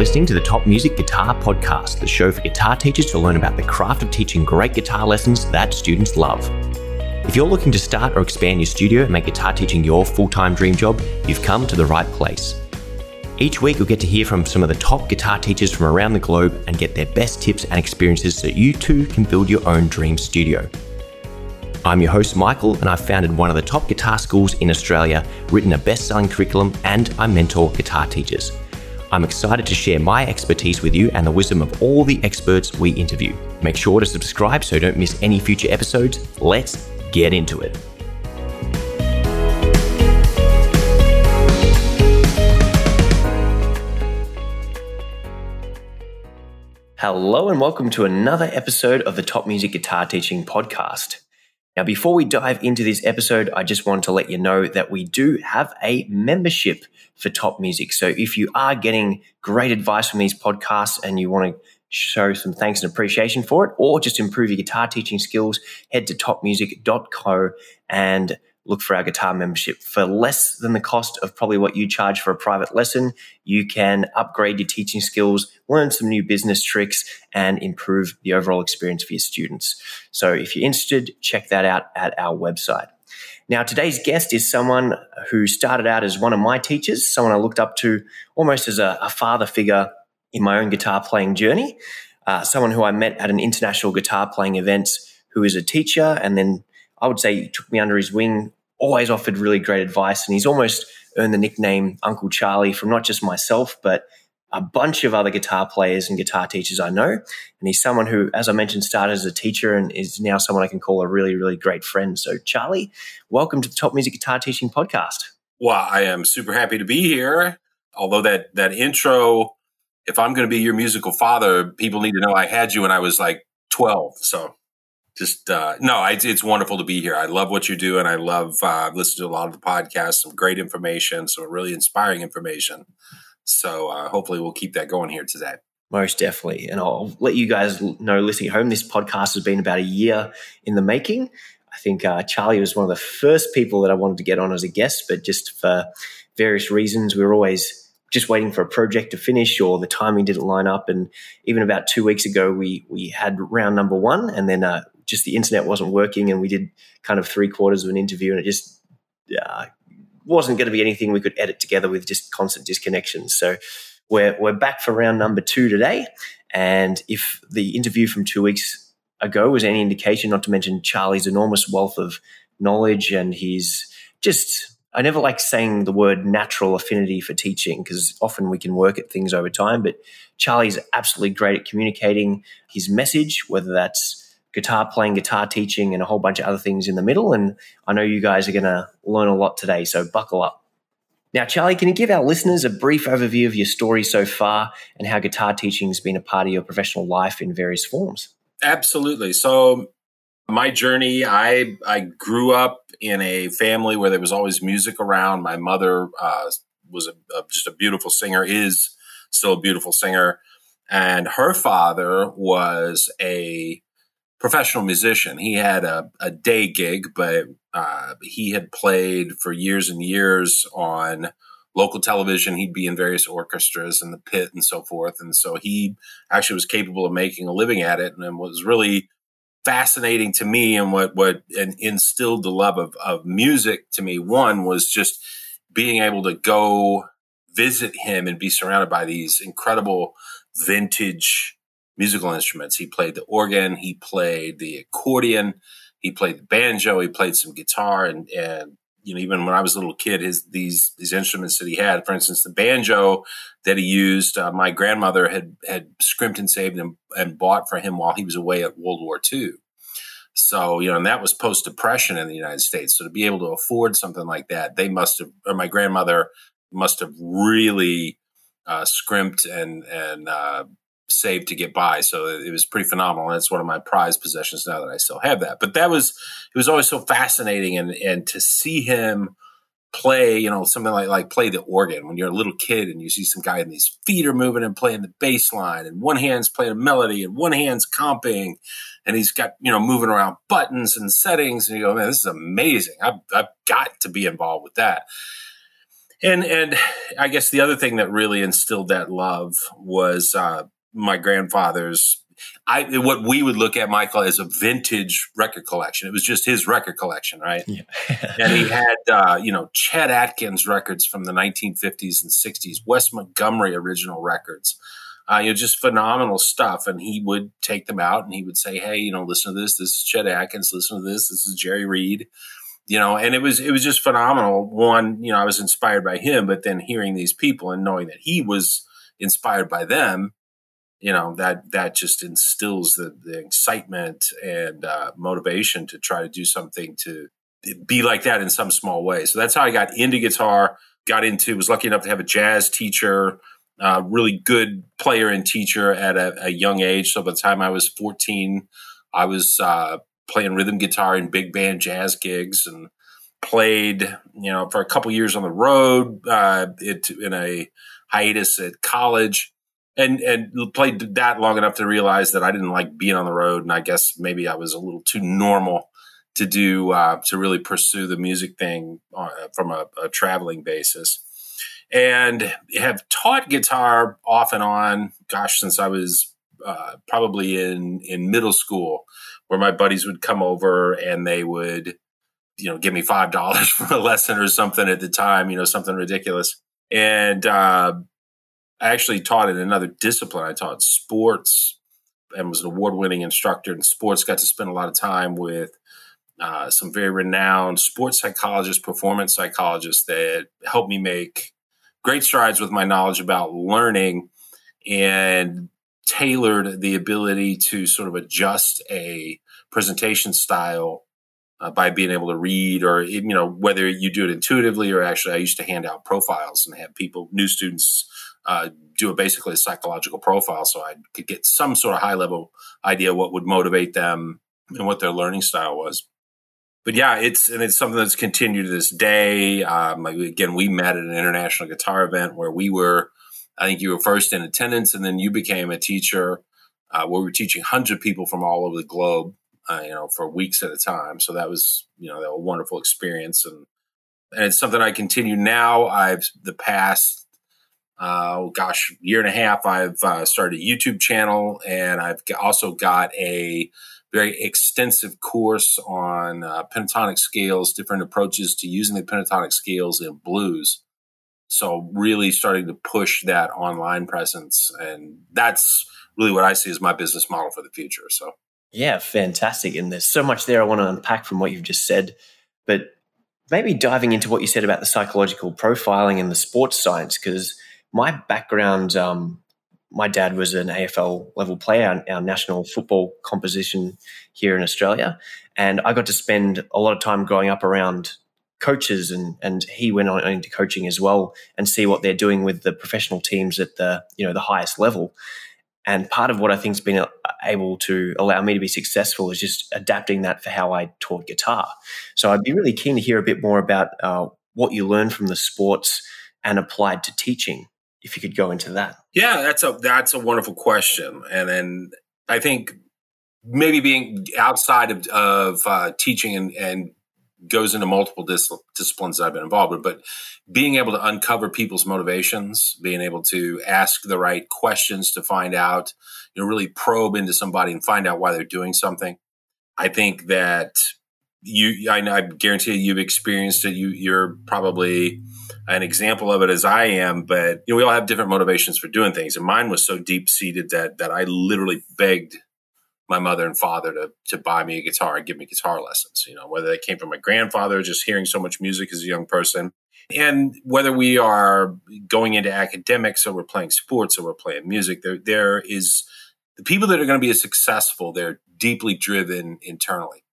listening to the Top Music Guitar Podcast, the show for guitar teachers to learn about the craft of teaching great guitar lessons that students love. If you're looking to start or expand your studio and make guitar teaching your full time dream job, you've come to the right place. Each week, you'll get to hear from some of the top guitar teachers from around the globe and get their best tips and experiences so you too can build your own dream studio. I'm your host, Michael, and I've founded one of the top guitar schools in Australia, written a best selling curriculum, and I mentor guitar teachers. I'm excited to share my expertise with you and the wisdom of all the experts we interview. Make sure to subscribe so you don't miss any future episodes. Let's get into it. Hello, and welcome to another episode of the Top Music Guitar Teaching Podcast. Now, before we dive into this episode, I just want to let you know that we do have a membership for top music. So if you are getting great advice from these podcasts and you want to show some thanks and appreciation for it, or just improve your guitar teaching skills, head to topmusic.co and look for our guitar membership. For less than the cost of probably what you charge for a private lesson, you can upgrade your teaching skills, learn some new business tricks, and improve the overall experience for your students. So if you're interested, check that out at our website. Now, today's guest is someone who started out as one of my teachers, someone I looked up to almost as a, a father figure in my own guitar playing journey, uh, someone who I met at an international guitar playing event who is a teacher and then I would say he took me under his wing, always offered really great advice, and he's almost earned the nickname Uncle Charlie from not just myself, but a bunch of other guitar players and guitar teachers I know. And he's someone who, as I mentioned, started as a teacher and is now someone I can call a really, really great friend. So, Charlie, welcome to the Top Music Guitar Teaching Podcast. Well, I am super happy to be here. Although that that intro, if I'm going to be your musical father, people need to know I had you when I was like 12. So just uh, no, it's, it's wonderful to be here. I love what you do, and I love uh, listening to a lot of the podcasts. Some great information, some really inspiring information. So uh, hopefully, we'll keep that going here today. Most definitely, and I'll let you guys know listening home. This podcast has been about a year in the making. I think uh, Charlie was one of the first people that I wanted to get on as a guest, but just for various reasons, we were always just waiting for a project to finish or the timing didn't line up. And even about two weeks ago, we we had round number one, and then uh, just the internet wasn't working, and we did kind of three quarters of an interview, and it just uh, wasn't going to be anything we could edit together with just constant disconnections. So we're we're back for round number two today, and if the interview from two weeks ago was any indication, not to mention Charlie's enormous wealth of knowledge and his just I never like saying the word natural affinity for teaching because often we can work at things over time. But Charlie's absolutely great at communicating his message, whether that's guitar playing, guitar teaching, and a whole bunch of other things in the middle. And I know you guys are going to learn a lot today, so buckle up. Now, Charlie, can you give our listeners a brief overview of your story so far and how guitar teaching has been a part of your professional life in various forms? Absolutely. So, my journey, I I grew up in a family where there was always music around. My mother uh, was a, a, just a beautiful singer, is still a beautiful singer, and her father was a professional musician. He had a, a day gig, but uh, he had played for years and years on local television. He'd be in various orchestras and the pit and so forth. And so he actually was capable of making a living at it and was really fascinating to me and what, what and instilled the love of, of music to me. One was just being able to go visit him and be surrounded by these incredible vintage musical instruments. He played the organ, he played the accordion, he played the banjo, he played some guitar, and and you know even when I was a little kid, his these these instruments that he had, for instance, the banjo that he used, uh, my grandmother had had scrimped and saved and, and bought for him while he was away at World War II. So, you know, and that was post depression in the United States. So to be able to afford something like that, they must have, or my grandmother must have really uh, scrimped and, and, uh, saved to get by. So it was pretty phenomenal. That's one of my prized possessions now that I still have that. But that was it was always so fascinating and and to see him play, you know, something like like play the organ when you're a little kid and you see some guy and these feet are moving and playing the bass line and one hand's playing a melody and one hand's comping and he's got, you know, moving around buttons and settings and you go, man, this is amazing. I've, I've got to be involved with that. And and I guess the other thing that really instilled that love was uh, my grandfather's. I what we would look at Michael as a vintage record collection. It was just his record collection, right? Yeah. and he had uh, you know Chet Atkins records from the 1950s and 60s, Wes Montgomery original records. Uh, you know, just phenomenal stuff. And he would take them out and he would say, Hey, you know, listen to this. This is Chet Atkins. Listen to this. This is Jerry Reed you know, and it was it was just phenomenal. One, you know, I was inspired by him, but then hearing these people and knowing that he was inspired by them, you know, that that just instills the, the excitement and uh, motivation to try to do something to be like that in some small way. So that's how I got into guitar. Got into was lucky enough to have a jazz teacher, uh, really good player and teacher at a, a, young age. So by the time I was fourteen, I was uh, playing rhythm guitar in big band jazz gigs and played, you know, for a couple years on the road, uh, it, in a hiatus at college and, and played that long enough to realize that I didn't like being on the road. And I guess maybe I was a little too normal to do, uh, to really pursue the music thing uh, from a, a traveling basis and have taught guitar off and on, gosh, since I was uh, probably in in middle school where my buddies would come over and they would, you know, give me five dollars for a lesson or something at the time, you know, something ridiculous. And uh, I actually taught in another discipline. I taught sports and was an award-winning instructor in sports. Got to spend a lot of time with uh, some very renowned sports psychologists, performance psychologists that helped me make great strides with my knowledge about learning and tailored the ability to sort of adjust a presentation style uh, by being able to read or you know whether you do it intuitively or actually i used to hand out profiles and have people new students uh, do a basically a psychological profile so i could get some sort of high level idea what would motivate them and what their learning style was but yeah it's and it's something that's continued to this day um, again we met at an international guitar event where we were I think you were first in attendance, and then you became a teacher. Uh, where we were teaching hundred people from all over the globe, uh, you know, for weeks at a time. So that was, you know, that was a wonderful experience, and and it's something I continue now. I've the past, uh, gosh, year and a half. I've uh, started a YouTube channel, and I've also got a very extensive course on uh, pentatonic scales, different approaches to using the pentatonic scales in blues so really starting to push that online presence and that's really what i see as my business model for the future so yeah fantastic and there's so much there i want to unpack from what you've just said but maybe diving into what you said about the psychological profiling and the sports science because my background um, my dad was an AFL level player, our, national football composition here in Australia. And I got to spend a lot of time growing up around coaches and and he went on into coaching as well and see what they're doing with the professional teams at the you know the highest level and part of what I think's been able to allow me to be successful is just adapting that for how I taught guitar. So I'd be really keen to hear a bit more about uh, what you learned from the sports and applied to teaching. If you could go into that. Yeah, that's a that's a wonderful question, and then I think maybe being outside of, of uh, teaching and, and goes into multiple dis- disciplines that I've been involved with, but being able to uncover people's motivations, being able to ask the right questions to find out, you know, really probe into somebody and find out why they're doing something. I think that you, I, I guarantee you've experienced it. You, you're probably an example of it as I am, but you know, we all have different motivations for doing things. And mine was so deep seated that, that I literally begged my mother and father to to buy me a guitar and give me guitar lessons. You know, whether they came from my grandfather, just hearing so much music as a young person, and whether we are going into academics or we're playing sports or we're playing music, there there is the people that are going to be successful. They're deeply driven internally.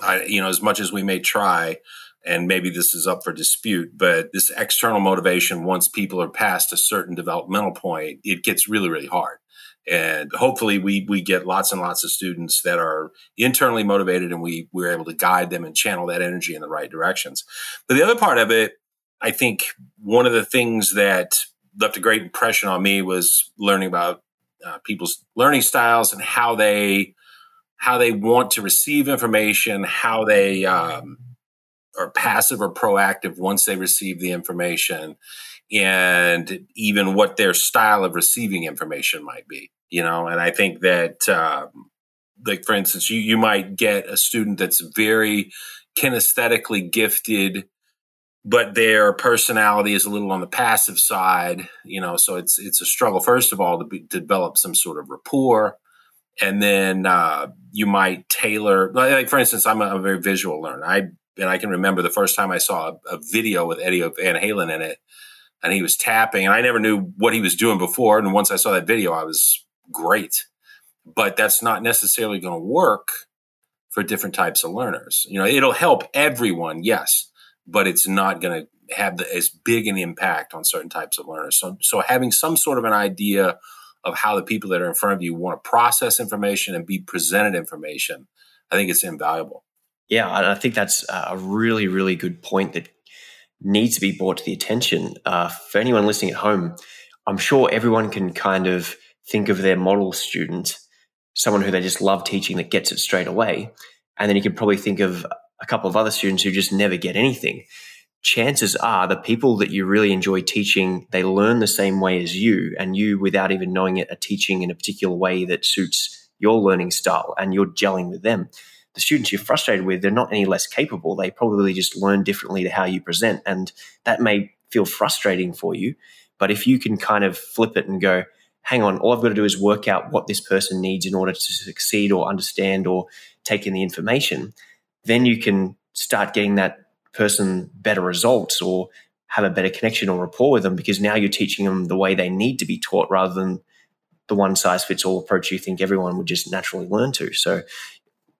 I, you know, as much as we may try, and maybe this is up for dispute, but this external motivation, once people are past a certain developmental point, it gets really, really hard. And hopefully we we get lots and lots of students that are internally motivated and we we're able to guide them and channel that energy in the right directions. But the other part of it i think one of the things that left a great impression on me was learning about uh, people's learning styles and how they how they want to receive information how they um, are passive or proactive once they receive the information and even what their style of receiving information might be you know? And i think that um, like for instance you, you might get a student that's very kinesthetically gifted but their personality is a little on the passive side you know? So it's it's a struggle first of all to, be, to develop some sort of rapport and then uh, you might tailor like for instance i'm a, a, very visual learner. I and i can remember the first time i saw a, a video with eddie van halen in it and he was tapping and i never knew what he was doing before and once i saw that video i was great. But that's not necessarily going to work for different types of learners. You know it'll help everyone yes but it's not going to have the, as big an impact on certain types of learners. So so having some sort of an idea of how the people that are in front of you want to process information and be presented information, I think it's invaluable. Yeah, I think that's a really, really good point that needs to be brought to the attention. Uh, for anyone listening at home, I'm sure everyone can kind of think of their model student, someone who they just love teaching that gets it straight away. And then you can probably think of a couple of other students who just never get anything chances are the people that you really enjoy teaching, they learn the same way as you, and you, without even knowing it, are teaching in a particular way that suits your learning style and you're gelling with them. The students you're frustrated with, they're not any less capable. They probably just learn differently to how you present. And that may feel frustrating for you. But if you can kind of flip it and go, hang on, all I've got to do is work out what this person needs in order to succeed or understand or take in the information, then you can start getting that person better results or have a better connection or rapport with them because now you're teaching them the way they need to be taught rather than the one size fits all approach you think everyone would just naturally learn to. So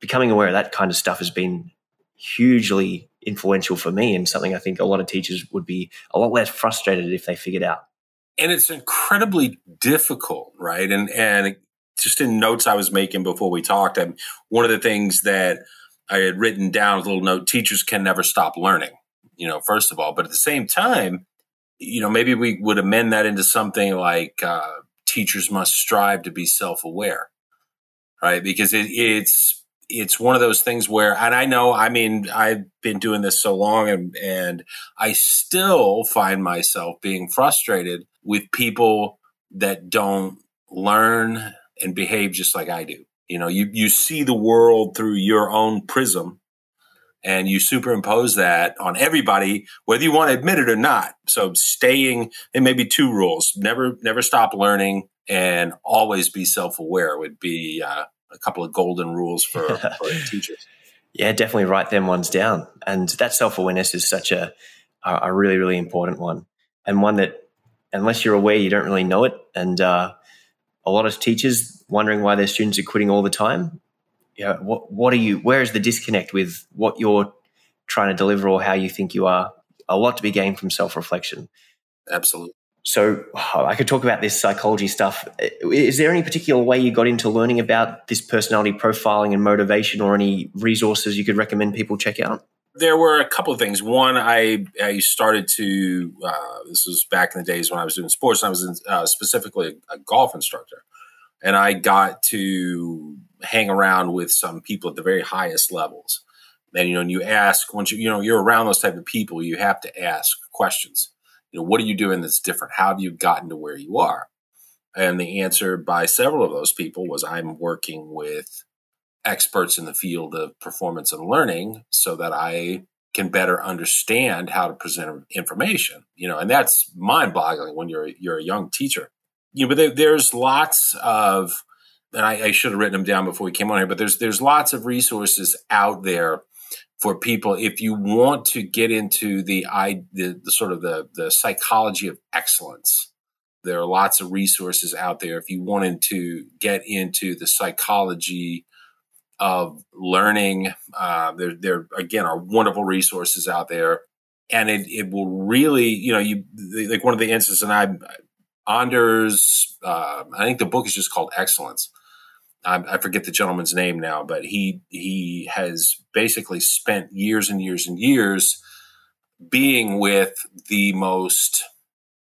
becoming aware of that kind of stuff has been hugely influential for me and something I think a lot of teachers would be a lot less frustrated if they figured out. And it's incredibly difficult, right? And and just in notes I was making before we talked, I, one of the things that I had written down a little note teachers can never stop learning, you know, first of all. But at the same time, you know, maybe we would amend that into something like uh, teachers must strive to be self aware, right? Because it, it's, it's one of those things where, and I know, I mean, I've been doing this so long and, and I still find myself being frustrated with people that don't learn and behave just like I do. You know, you, you see the world through your own prism and you superimpose that on everybody, whether you want to admit it or not. So staying, and maybe two rules, never, never stop learning and always be self-aware would be uh, a couple of golden rules for, for teachers. Yeah, definitely write them ones down. And that self-awareness is such a, a really, really important one and one that unless you're aware, you don't really know it. And, uh, a lot of teachers wondering why their students are quitting all the time. You know, what what are you? Where is the disconnect with what you're trying to deliver or how you think you are? A lot to be gained from self reflection. Absolutely. So I could talk about this psychology stuff. Is there any particular way you got into learning about this personality profiling and motivation, or any resources you could recommend people check out? there were a couple of things. One, I I started to uh, this was back in the days when I was doing sports. I was in, uh, specifically a, a, golf instructor, and I got to hang around with some people at the very highest levels. And you know, and you ask once you you know you're around those type of people, you have to ask questions. You know, what are you doing that's different? How have you gotten to where you are? And the answer by several of those people was, I'm working with experts in the field of performance and learning so that I can better understand how to present information. You know, and that's mind boggling when you're you're a young teacher. You know, but there, there's lots of and I, I, should have written them down before we came on here, but there's there's lots of resources out there for people if you want to get into the I the, the sort of the the psychology of excellence. There are lots of resources out there if you wanted to get into the psychology of learning. Uh, there, there again are wonderful resources out there, and it, it will really, you know, you like one of the instances, and I, Anders, uh, I think the book is just called Excellence. I, I forget the gentleman's name now, but he he has basically spent years and years and years being with the most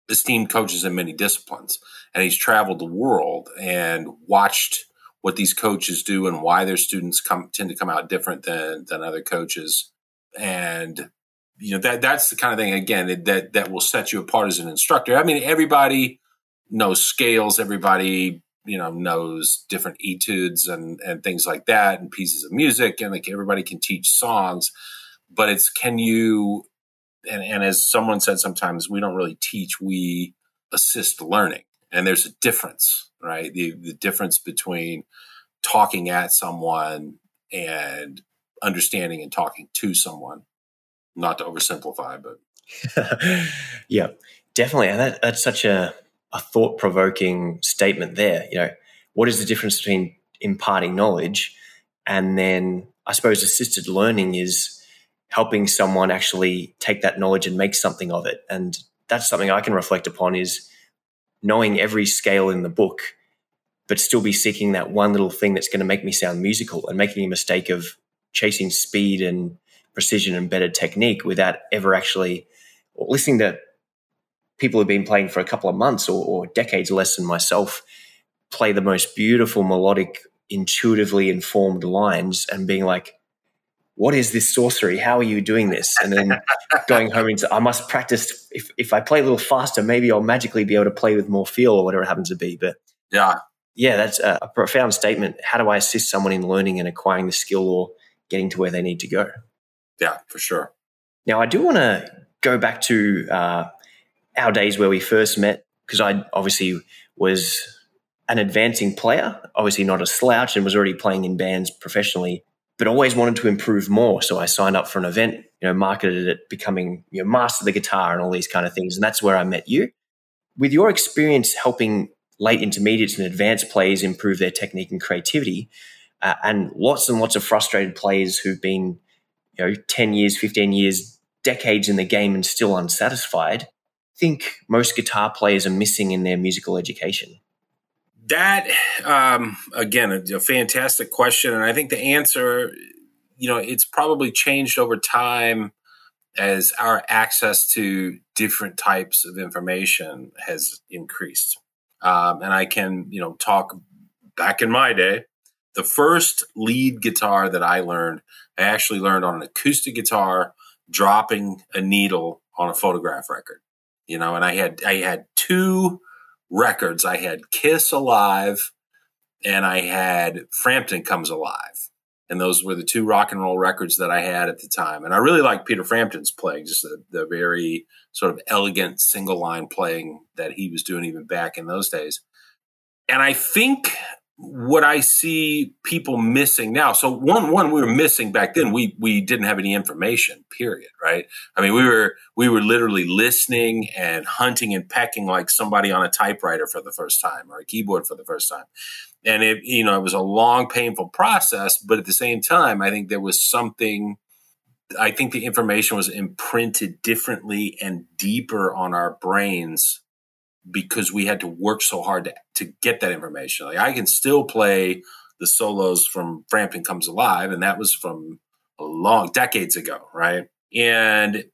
esteemed coaches in many disciplines, and he's traveled the world and watched what these coaches do and why their students come tend to come out different than than other coaches and you know that that's the kind of thing again that that will set you apart as an instructor. I mean, everybody knows scales. Everybody you know knows different etudes and and things like that, and pieces of music, and like everybody can teach songs. But it's can you and, and as someone said, sometimes we don't really teach; we assist learning, and there's a difference, right? The the difference between talking at someone and understanding and talking to someone not to oversimplify, but yeah, definitely. And that, that's such a, a thought provoking statement there. You know, what is the difference between imparting knowledge and then I suppose assisted learning is helping someone actually take that knowledge and make something of it. And that's something I can reflect upon is knowing every scale in the book, but still be seeking that one little thing that's going to make me sound musical and making a mistake of chasing speed and precision and better technique without ever actually listening to people who've been playing for a couple of months or, or decades less than myself play the most beautiful melodic intuitively informed lines and being like what is this sorcery? How are you doing this? And then going home into i must practice. If, if i play a little faster maybe i'll magically be able to play with more feel or whatever it happens to be. But yeah. yeah that's a, a profound statement. How do i assist someone in learning and acquiring the skill or getting to where they need to go? Yeah, for sure. Now, I do want to go back to uh, our days where we first met because I obviously was an advancing player, obviously not a slouch, and was already playing in bands professionally, but always wanted to improve more. So I signed up for an event, you know, marketed it, becoming you know master the guitar and all these kind of things, and that's where I met you. With your experience helping late intermediates and advanced players improve their technique and creativity, uh, and lots and lots of frustrated players who've been you know 10 years 15 years decades in the game and still unsatisfied think most guitar players are missing in their musical education? That um, again a, a fantastic question and i think the answer you know it's probably changed over time as our access to different types of information has increased. Um, and i can you know talk back in my day. The first lead guitar that i learned I actually learned on an acoustic guitar, dropping a needle on a phonograph record. You know, and I had I had two records. I had Kiss Alive and I had Frampton Comes Alive. And those were the two rock and roll records that I had at the time. And I really liked Peter Frampton's playing, just the, the very sort of elegant single line playing that he was doing even back in those days. And I think what I see people missing now. So one, one we were missing back then. We we didn't have any information. Period. Right. I mean, we were we were literally listening and hunting and pecking like somebody on a typewriter for the first time or a keyboard for the first time. And it you know it was a long, painful process. But at the same time, I think there was something. I think the information was imprinted differently and deeper on our brains because we had to work so hard to, to get that information. Like I can still play the solos from Frampton Comes Alive, and that was from a long decades ago, right? And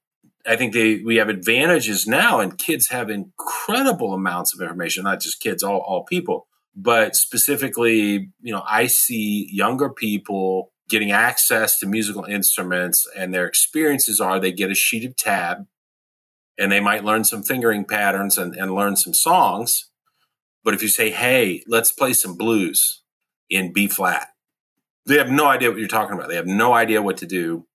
I think they we have advantages now, and kids have incredible amounts of information. Not just kids, all all people, but specifically, you know, I see younger people getting access to musical instruments, and their experiences are they get a sheet of tab and they might learn some fingering patterns and, and learn some songs. But if you say, hey, let's play some blues in B flat, they have no idea what you're talking about. They have no idea what to do.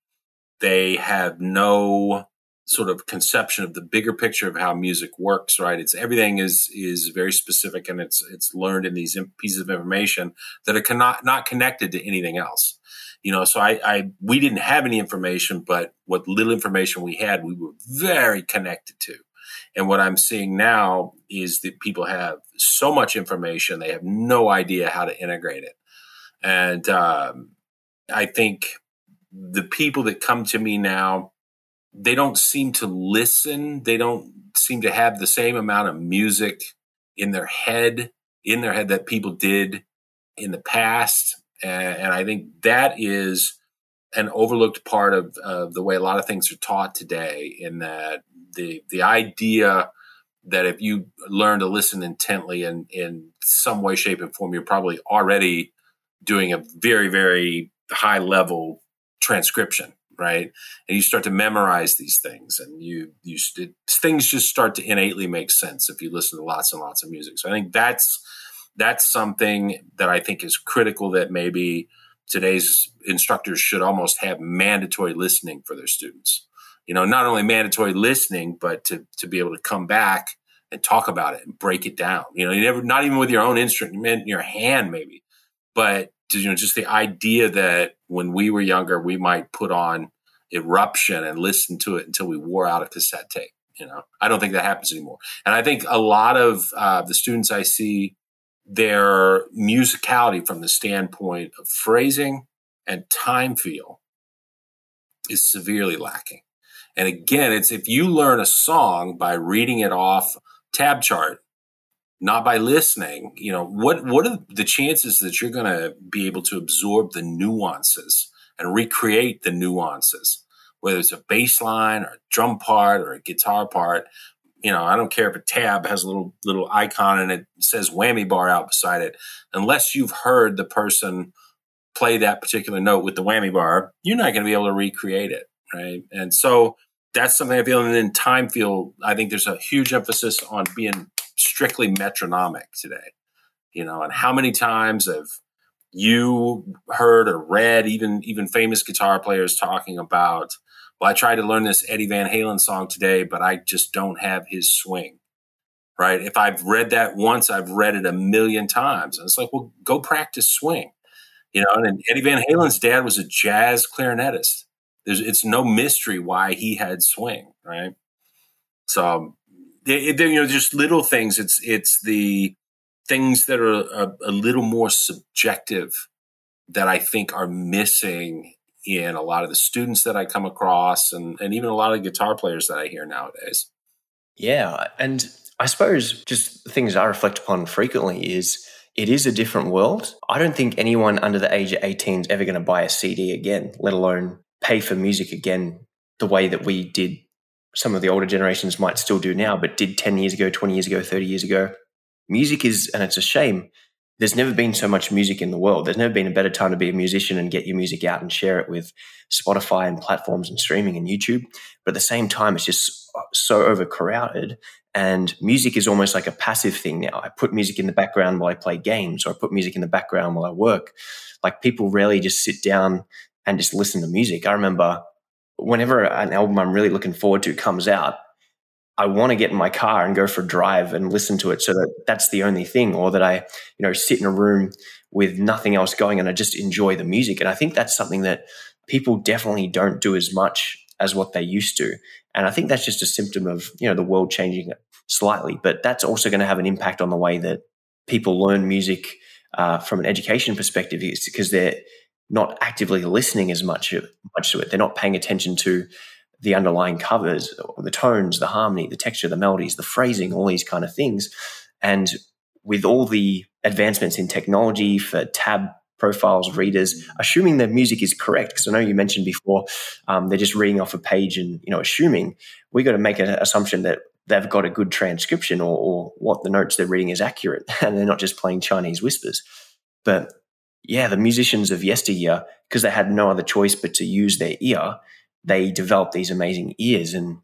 They have no sort of conception of the bigger picture of how music works, right? It's everything is is very specific and it's it's learned in these pieces of information that are cannot, not connected to anything else you know so I, I we didn't have any information but what little information we had we were very connected to. And what i'm seeing now is that people have so much information they have no idea how to integrate it. And um, i think the people that come to me now they don't seem to listen. They don't seem to have the same amount of music in their head in their head that people did in the past and, and I think that is an overlooked part of, of the way a lot of things are taught today in that the the idea that if you learn to listen intently and in some way shape and form you're probably already doing a very very high level transcription right? And you start to memorize these things, and you you things just start to innately make sense if you listen to lots and lots of music. So I think that's that's something that I think is critical that maybe today's instructors should almost have mandatory listening for their students. You know, not only mandatory listening, but to to be able to come back and talk about it and break it down. You know, you never not even with your own instrument in your hand, maybe, but you know, just the idea that when we were younger, we might put on eruption and listen to it until we wore out a cassette tape. You know, I don't think that happens anymore. And I think a lot of uh, the students I see, their musicality from the standpoint of phrasing and time feel is severely lacking. And again, it's if you learn a song by reading it off tab chart not by listening you know what what are the chances that you're going to be able to absorb the nuances and recreate the nuances whether it's a bass line or a drum part or a guitar part you know i don't care if a tab has a little little icon and it says whammy bar out beside it unless you've heard the person play that particular note with the whammy bar you're not going to be able to recreate it right? And so that's something i feel and then time feel i think there's a huge emphasis on being strictly metronomic today, you know, and how many times have you heard or read even even famous guitar players talking about well i tried to learn this eddie van halen song today but i just don't have his swing right? If i've read that once i've read it a million times and it's like well go practice swing you know? And eddie van halen's dad was a jazz clarinetist. There's it's no mystery why he had swing right? So um, it, you know, just little things. It's it's the things that are a, a, little more subjective that I think are missing in a lot of the students that I come across, and and even a lot of guitar players that I hear nowadays. Yeah, and I suppose just things I reflect upon frequently is it is a different world. I don't think anyone under the age of 18 is ever going to buy a CD again, let alone pay for music again the way that we did some of the older generations might still do now, but did 10 years ago, 20 years ago, 30 years ago. Music is, and it's a shame, there's never been so much music in the world. There's never been a better time to be a musician and get your music out and share it with Spotify and platforms and streaming and YouTube. But at the same time, it's just so overcrowded. And music is almost like a passive thing now. I put music in the background while I play games, or I put music in the background while I work. Like people rarely just sit down and just listen to music. I remember whenever an album I'm really looking forward to comes out, I want to get in my car and go for a drive and listen to it so that that's the only thing, or that I, you know, sit in a room with nothing else going and I just enjoy the music. And I think that's something that people definitely don't do as much as what they used to. And I think that's just a symptom of, you know, the world changing slightly. But that's also going to have an impact on the way that people learn music uh, from an education perspective is because they're not actively listening as much much to it. They're not paying attention to the underlying covers, the tones, the harmony, the texture, the melodies, the phrasing, all these kind of things. And with all the advancements in technology for tab profiles, readers, assuming the music is correct, because I know you mentioned before um, they're just reading off a page and you know assuming we got to make an assumption that they've got a good transcription or, or what the notes they're reading is accurate, and they're not just playing Chinese whispers. But yeah, the musicians of yesteryear, because they had no other choice but to use their ear, they develop these amazing ears. And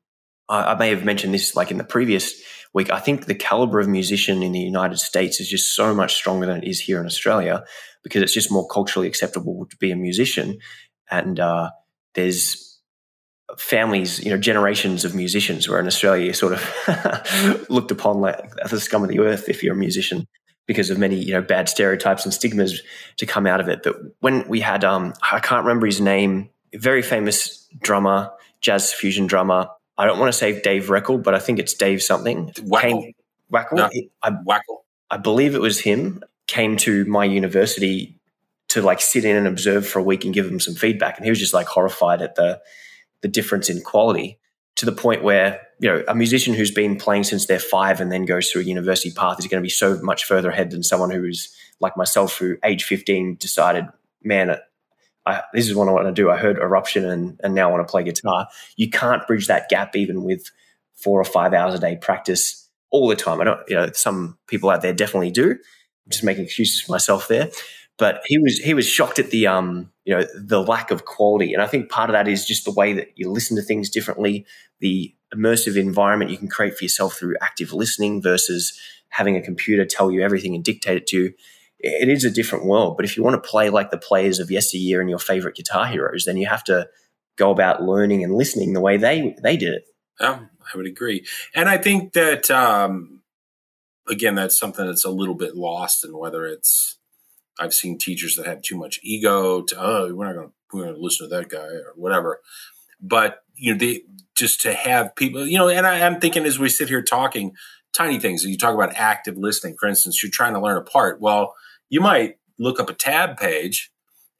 I, I may have mentioned this like in the previous week. I think the caliber of musician in the United States is just so much stronger than it is here in Australia because it's just more culturally acceptable to be a musician. And uh, there's families, you know, generations of musicians, where in Australia you sort of looked upon like the scum of the earth if you're a musician because of many you know bad stereotypes and stigmas to come out of it. But when we had um, I can't remember his name, very famous drummer, jazz fusion drummer. I don't want to say Dave Weckl, but I think it's Dave something. Weckl. Came, Weckl. No, I, Weckl. I believe it was him. Came to my university to like sit in and observe for a week and give him some feedback, and he was just like horrified at the the difference in quality to the point where you know a musician who's been playing since they're five and then goes through a university path is going to be so much further ahead than someone who's like myself who age 15 decided man I, this is what i want to do. I heard eruption and, and now i want to play guitar. You can't bridge that gap even with four or five hours a day practice all the time. I don't you know some people out there definitely do. I'm just making excuses for myself there. But he was he was shocked at the um you know the lack of quality, and I think part of that is just the way that you listen to things differently, the immersive environment you can create for yourself through active listening versus having a computer tell you everything and dictate it to you. It is a different world, but if you want to play like the players of yesteryear and your favorite guitar heroes, then you have to go about learning and listening the way they they did it. Yeah, I would agree, and I think that um, again, that's something that's a little bit lost in whether it's I've seen teachers that have too much ego to oh we're not going to we're going to listen to that guy or whatever, but you know they just to have people you know and I, I'm thinking as we sit here talking tiny things. You talk about active listening. For instance you're trying to learn a part. Well you might look up a tab page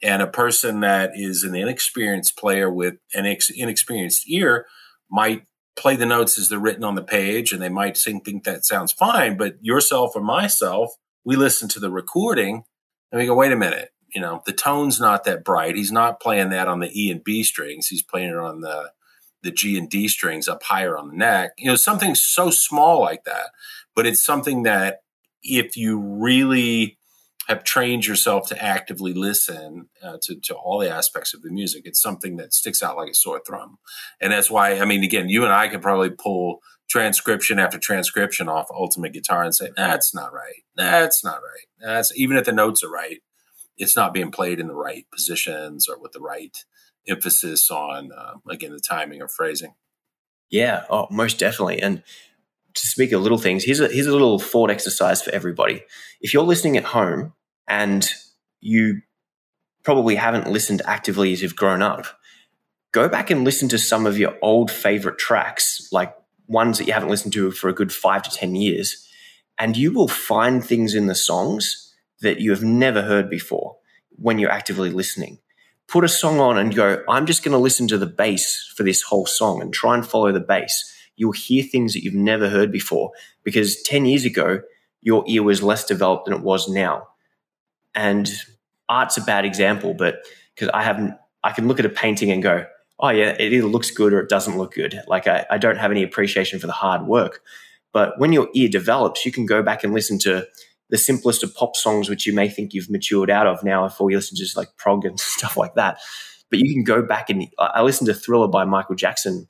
and a person that is an inexperienced player with an ex- inexperienced ear might play the notes as they're written on the page and they might sing, think that sounds fine. But yourself or myself, we listen to the recording and we go, wait a minute, you know, the tone's not that bright. He's not playing that on the E and B strings. He's playing it on the the G and D strings up higher on the neck. You know, something so small like that. But it's something that if you really have trained yourself to actively listen uh, to, to all the aspects of the music. It's something that sticks out like a sore thumb. And that's why, I mean, again, you and I could probably pull transcription after transcription off Ultimate Guitar and say, that's not right. That's not right. That's even if the notes are right, it's not being played in the right positions or with the right emphasis on, uh, again, the timing or phrasing. Yeah, oh, most definitely. And to speak of little things, here's a, here's a little thought exercise for everybody. If you're listening at home and you probably haven't listened actively as you've grown up, go back and listen to some of your old favorite tracks, like ones that you haven't listened to for a good five to 10 years, and you will find things in the songs that you have never heard before when you're actively listening. Put a song on and go, I'm just going to listen to the bass for this whole song and try and follow the bass you'll hear things that you've never heard before because 10 years ago, your ear was less developed than it was now. And art's a bad example, but because I haven't, I can look at a painting and go, oh, yeah, it either looks good or it doesn't look good. Like I, I don't have any appreciation for the hard work. But when your ear develops, you can go back and listen to the simplest of pop songs, which you may think you've matured out of now before you listen to just like prog and stuff like that. But you can go back and I listened to Thriller by Michael Jackson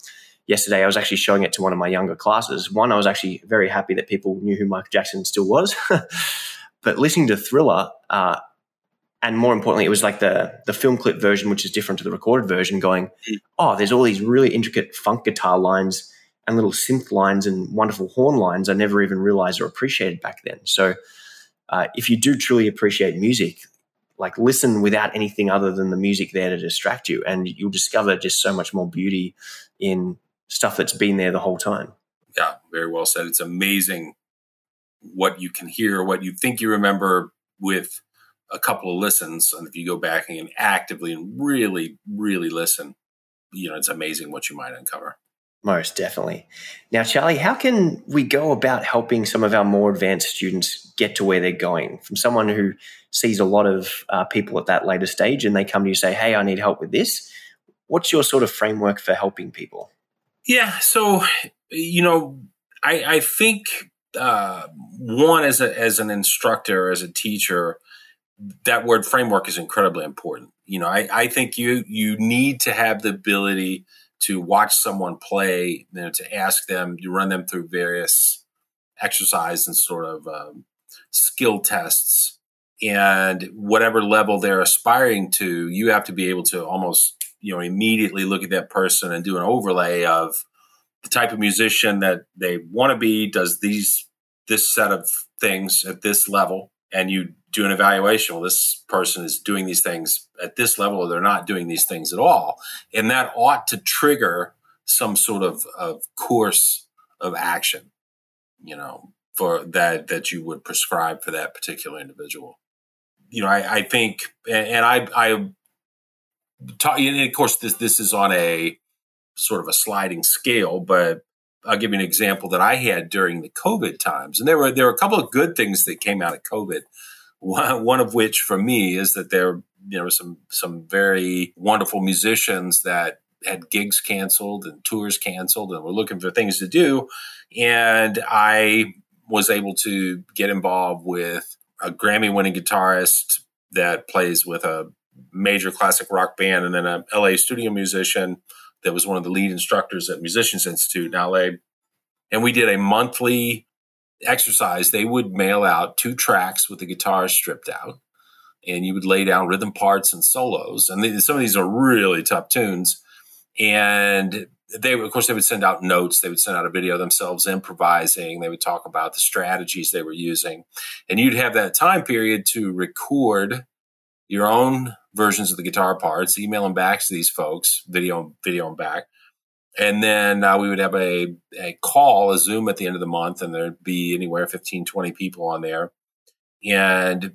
yesterday I was actually showing it to one of my younger classes. One, I was actually very happy that people knew who Michael Jackson still was. but listening to Thriller, uh, and more importantly, it was like the the film clip version, which is different to the recorded version. Going, mm. oh, there's all these really intricate funk guitar lines and little synth lines and wonderful horn lines I never even realized or appreciated back then. So, uh, if you do truly appreciate music, like listen without anything other than the music there to distract you, and you'll discover just so much more beauty in stuff that's been there the whole time. Yeah, very well said. It's amazing what you can hear, what you think you remember with a couple of listens. And if you go back and actively and really, really listen, you know, it's amazing what you might uncover. Most definitely. Now, Charlie, how can we go about helping some of our more advanced students get to where they're going? From someone who sees a lot of uh, people at that later stage and they come to you say, Hey, I need help with this. What's your sort of framework for helping people? Yeah. So, you know, I, I think uh, one as a, as an instructor, as a teacher, that word framework is incredibly important. You know, I, I think you you need to have the ability to watch someone play, you know, to ask them, you run them through various exercise and sort of um, skill tests, and whatever level they're aspiring to, you have to be able to almost you know immediately look at that person and do an overlay of the type of musician that they want to be. Does these this set of things at this level? And you do an evaluation. Well this person is doing these things at this level or they're not doing these things at all. And that ought to trigger some sort of, of course of action you know for that that you would prescribe for that particular individual. You know i, I think and i i talk, and of course, this this is on a sort of a sliding scale, but I'll give you an example that I had during the COVID times, and there were there were a couple of good things that came out of COVID. One, one of which, for me, is that there you know some some very wonderful musicians that had gigs canceled and tours canceled, and were looking for things to do, and I was able to get involved with a Grammy winning guitarist that plays with a major classic rock band, and then a LA studio musician that was one of the lead instructors at Musicians Institute in LA. And we did a monthly exercise. They would mail out two tracks with the guitars stripped out, and you would lay down rhythm parts and solos. And some of these are really tough tunes. And they, of course, they would send out notes. They would send out a video themselves improvising. They would talk about the strategies they were using, and you'd have that time period to record your own versions of the guitar parts, email them back to these folks, video video them back, and then uh, we would have a, a call, a Zoom at the end of the month, and there'd be anywhere 15, 20 people on there, and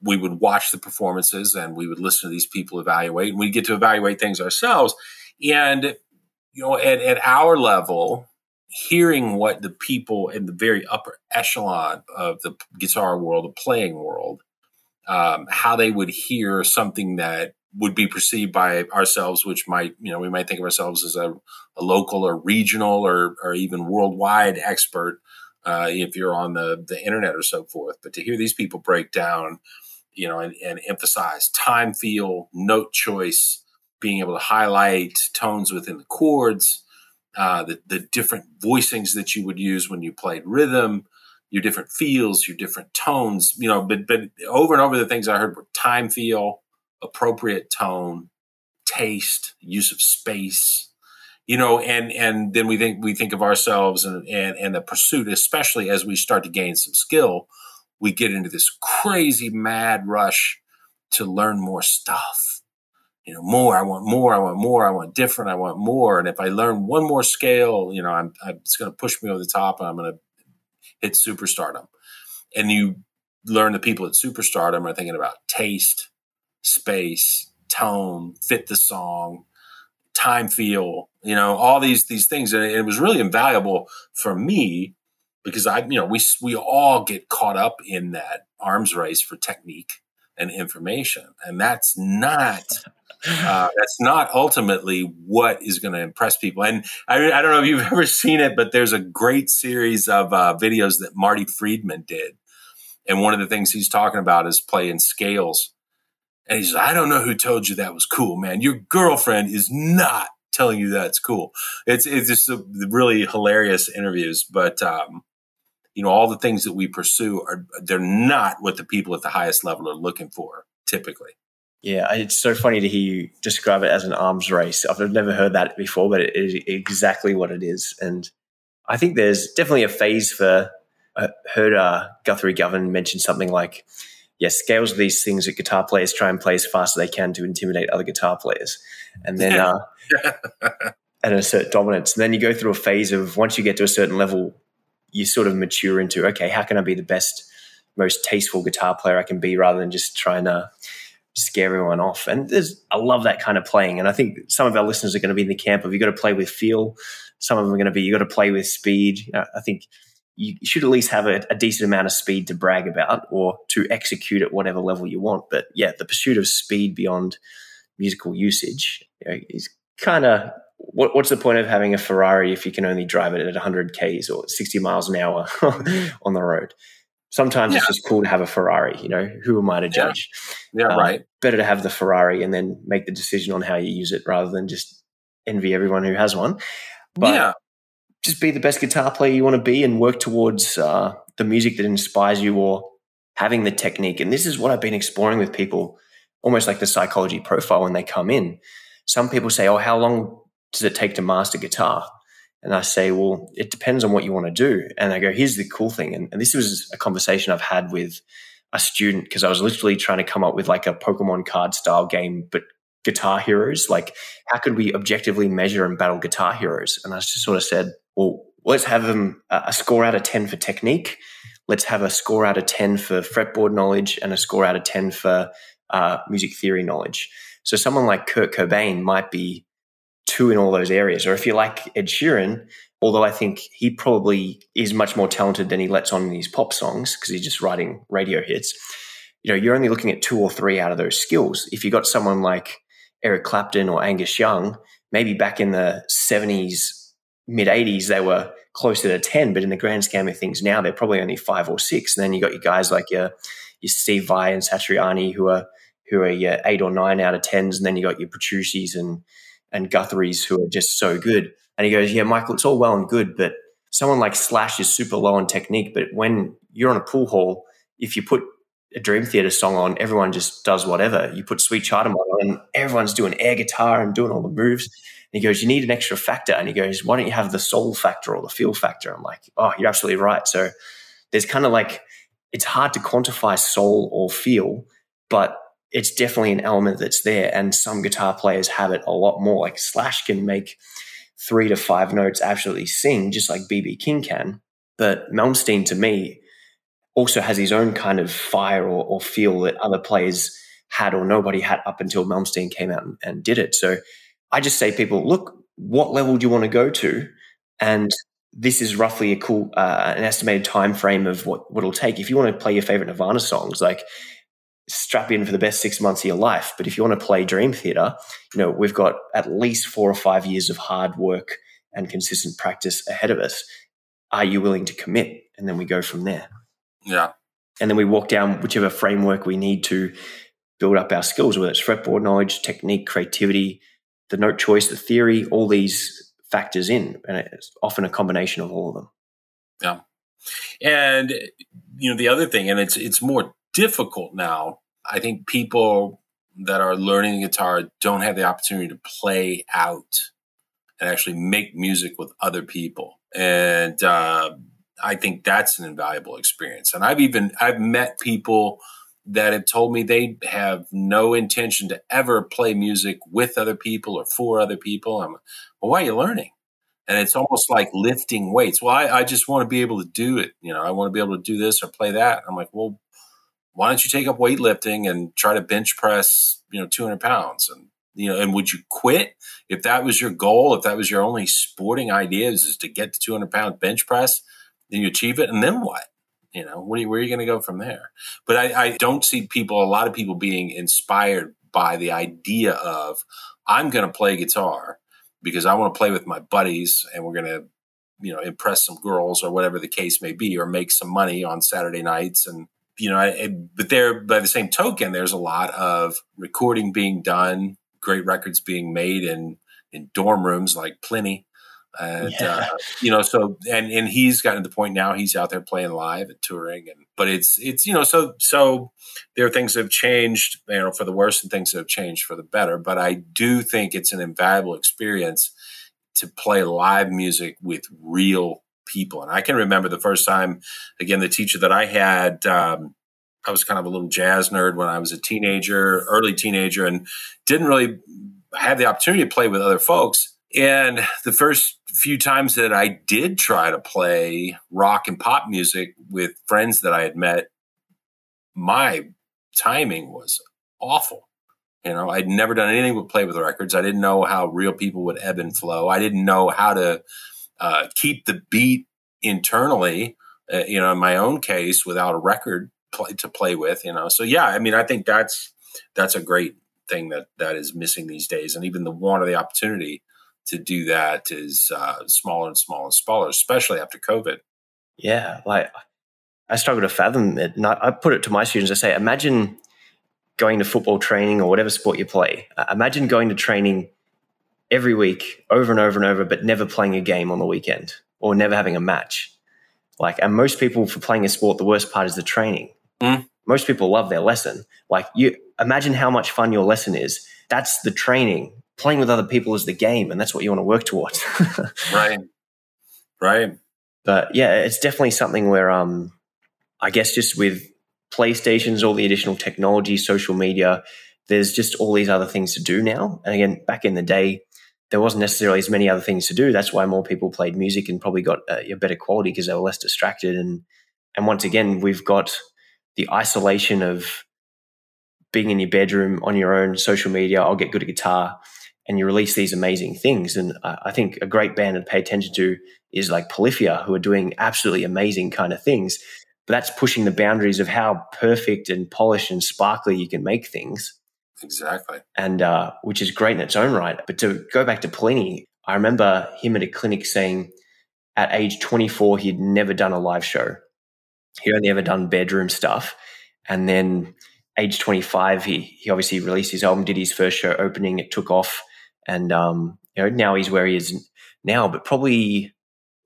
we would watch the performances and we would listen to these people evaluate, and we'd get to evaluate things ourselves, and you know, at, at our level, hearing what the people in the very upper echelon of the guitar world, the playing world, um, how they would hear something that would be perceived by ourselves, which might, you know, we might think of ourselves as a, a local or regional or, or even worldwide expert uh, if you're on the, the internet or so forth. But to hear these people break down, you know, and, and emphasize time feel, note choice, being able to highlight tones within the chords, uh, the, the different voicings that you would use when you played rhythm, your different feels, your different tones, you know, but, but over and over the things I heard were time feel, appropriate tone, taste, use of space, you know, and, and then we think, we think of ourselves and, and, and the pursuit, especially as we start to gain some skill, we get into this crazy mad rush to learn more stuff you know, more. I want more. I want more. I want different. I want more. And if I learn one more scale, you know, I'm, I'm it's going to push me over the top, and I'm going to hit superstardom. And you learn the people at superstardom are thinking about taste, space, tone, fit the song, time feel, you know, all these these things. And it was really invaluable for me because I, you know, we we all get caught up in that arms race for technique and information, and that's not uh, that's not ultimately what is going to impress people. And I, I, don't know if you've ever seen it, but there's a great series of uh, videos that Marty Friedman did. And one of the things he's talking about is playing scales. And he says, I don't know who told you that was cool, man. Your girlfriend is not telling you that's cool. It's, it's just really hilarious interviews. But, um, you know, all the things that we pursue are, they're not what the people at the highest level are looking for typically. Yeah, it's so funny to hear you describe it as an arms race. I've never heard that before, but it is exactly what it is. And I think there's definitely a phase for. I heard uh, Guthrie Govan mention something like, "Yeah, scales are these things that guitar players try and play as fast as they can to intimidate other guitar players, and then uh, and assert dominance. And then you go through a phase of once you get to a certain level, you sort of mature into, okay, how can I be the best, most tasteful guitar player I can be, rather than just trying to scare everyone off. And there's, I love that kind of playing. And I think some of our listeners are going to be in the camp of you got to play with feel. Some of them are going to be you got to play with speed. Uh, I think you should at least have a, a, decent amount of speed to brag about or to execute at whatever level you want. But yeah, the pursuit of speed beyond musical usage you know, is kind of what, what's the point of having a Ferrari if you can only drive it at 100 k's or 60 miles an hour on the road? Sometimes yeah. it's just cool to have a Ferrari. You know, who am I to judge? Yeah, yeah um, right. Better to have the Ferrari and then make the decision on how you use it rather than just envy everyone who has one. But yeah. just be the best guitar player you want to be and work towards uh, the music that inspires you or having the technique. And this is what I've been exploring with people, almost like the psychology profile when they come in. Some people say, "Oh, how long does it take to master guitar?" And I say, well, it depends on what you want to do. And I go, here's the cool thing. And, and this was a conversation I've had with a student because I was literally trying to come up with like a Pokemon card style game, but guitar heroes. Like, how could we objectively measure and battle guitar heroes? And I just sort of said, well, let's have them a score out of 10 for technique. Let's have a score out of 10 for fretboard knowledge and a score out of 10 for uh, music theory knowledge. So someone like Kurt Cobain might be two in all those areas. Or if you like Ed Sheeran, although I think he probably is much more talented than he lets on in his pop songs because he's just writing radio hits. You know, you're only looking at two or three out of those skills. If you got someone like Eric Clapton or Angus Young, maybe back in the 70s, mid 80s, they were closer to 10, but in the grand scheme of things now, they're probably only five or six. And then you got your guys like your, your Steve Vai and Satriani who are who are your eight or nine out of tens, and then you got your Petrucci's and and Guthrie's who are just so good. And he goes, Yeah, Michael, it's all well and good, but someone like Slash is super low on technique. But when you're on a pool hall, if you put a Dream Theater song on, everyone just does whatever. You put Sweet Child on, and everyone's doing air guitar and doing all the moves. And he goes, You need an extra factor. And he goes, Why don't you have the soul factor or the feel factor? I'm like, Oh, you're absolutely right. So there's kind of like, it's hard to quantify soul or feel, but it's definitely an element that's there. And some guitar players have it a lot more. Like Slash can make three to five notes absolutely sing, just like BB King can. But Malmsteen, to me, also has his own kind of fire or, or feel that other players had or nobody had up until Malmsteen came out and, and did it. So I just say, people, look, what level do you want to go to? And this is roughly a cool, uh, an estimated time frame of what, what it'll take. If you want to play your favorite Nirvana songs, like strap in for the best six months of your life. But if you want to play Dream Theater, you know, we've got at least four or five years of hard work and consistent practice ahead of us. Are you willing to commit? And then we go from there. Yeah. And then we walk down whichever framework we need to build up our skills, whether it's fretboard knowledge, technique, creativity, the note choice, the theory, all these factors in. And it's often a combination of all of them. Yeah. And you know, the other thing, and it's it's more difficult now. I think people that are learning guitar don't have the opportunity to play out and actually make music with other people. And uh, I think that's an invaluable experience. And I've even I've met people that have told me they have no intention to ever play music with other people or for other people. I'm, well, why are you learning? And it's almost like lifting weights. Well, I, I just want to be able to do it. You know, I want to be able to do this or play that. I'm like, well, why don't you take up weightlifting and try to bench press, you know, 200 pounds? And, you know, and would you quit if that was your goal? If that was your only sporting idea is, to get to 200 pound bench press, then you achieve it. And then what? You know, what are you, where are you going to go from there? But I, I don't see people, a lot of people being inspired by the idea of, I'm going to play guitar because I want to play with my buddies and we're going to, you know, impress some girls or whatever the case may be, or make some money on Saturday nights and you know, I, but there, by the same token, there's a lot of recording being done, great records being made in in dorm rooms like Plini, and yeah. uh, you know, so and and he's gotten to the point now he's out there playing live and touring, and but it's it's you know, so so there are things that have changed, you know, for the worse and things that have changed for the better. But I do think it's an invaluable experience to play live music with real people. And I can remember the first time, again, the teacher that I had, um, I was kind of a little jazz nerd when I was a teenager, early teenager, and didn't really have the opportunity to play with other folks. And the first few times that I did try to play rock and pop music with friends that I had met, my timing was awful. You know, I'd never done anything but play with records. I didn't know how real people would ebb and flow. I didn't know how to uh, keep the beat internally, uh, you know, in my own case without a record play, to play with, you know. So yeah, I mean, I think that's that's a great thing that that is missing these days, and even the want of the opportunity to do that is uh, smaller and smaller and smaller, especially after COVID. Yeah, like I struggle to fathom it. And I, I put it to my students. I say, imagine going to football training or whatever sport you play. Uh, imagine going to training every week over and over and over, but never playing a game on the weekend or never having a match. Like, and most people for playing a sport, the worst part is the training. Mm. Most people love their lesson. Like, you imagine how much fun your lesson is. That's the training. Playing with other people is the game, and that's what you want to work towards. right. Right. But yeah, it's definitely something where, um, I guess just with PlayStations, all the additional technology, social media, there's just all these other things to do now. And again, back in the day, there wasn't necessarily as many other things to do. That's why more people played music and probably got a, a better quality because they were less distracted. And and once again, we've got the isolation of being in your bedroom on your own, social media. I'll get good at guitar, and you release these amazing things. And I, I think a great band to pay attention to is like Polyphia, who are doing absolutely amazing kind of things. But that's pushing the boundaries of how perfect and polished and sparkly you can make things Exactly. And uh, which is great in its own right. But to go back to Plini, I remember him at a clinic saying at age 24, he'd never done a live show. He'd only ever done bedroom stuff. And then age 25, he, he obviously released his album, did his first show opening, it took off. And, um, you know, now he's where he is now, but probably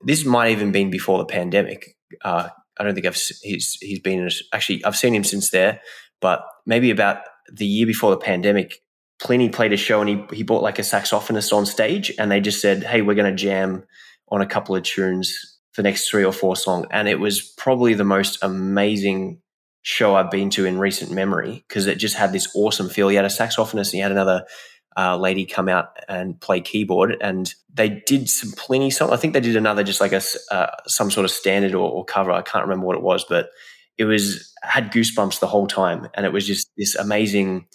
this might even been before the pandemic. Uh, I don't think I've, he's, he's been, actually, I've seen him since there, but maybe about the year before the pandemic, Plini played a show and he, he bought like a saxophonist on stage and they just said, Hey, we're going to jam on a couple of tunes for the next three or four songs. And it was probably the most amazing show I've been to in recent memory because it just had this awesome feel. He had a saxophonist and he had another uh, lady come out and play keyboard and they did some Plini song. I think they did another just like a, uh, some sort of standard or, or cover. I can't remember what it was, but it was had goosebumps the whole time. And it was just this amazing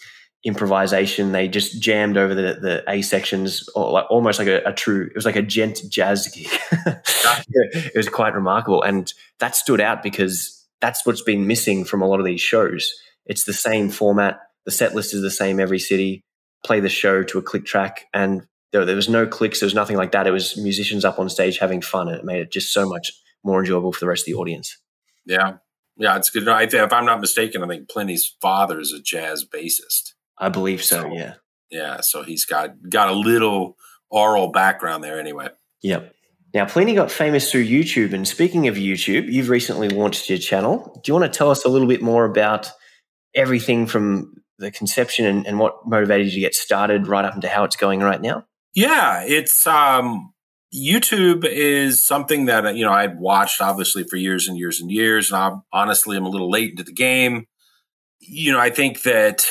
improvisation. They just jammed over the, the A sections, or like almost like a, a true. It was like a djent jazz gig. it was quite remarkable, and that stood out because that's what's been missing from a lot of these shows. It's the same format. The set list is the same every city. Play the show to a click track, and there, there was no clicks. There was nothing like that. It was musicians up on stage having fun, and it made it just so much more enjoyable for the rest of the audience. Yeah, yeah, it's good. I think, if I'm not mistaken, I think Plini's father is a jazz bassist. I believe so, so, Yeah. Yeah. So he's got got a little oral background there, anyway. Yep. Now, Plini got famous through YouTube. And speaking of YouTube, you've recently launched your channel. Do you want to tell us a little bit more about everything from the conception and, and what motivated you to get started right up into how it's going right now? Yeah, it's um, YouTube is something that you know I'd watched obviously for years and years and years, and I honestly am a little late into the game. You know, I think that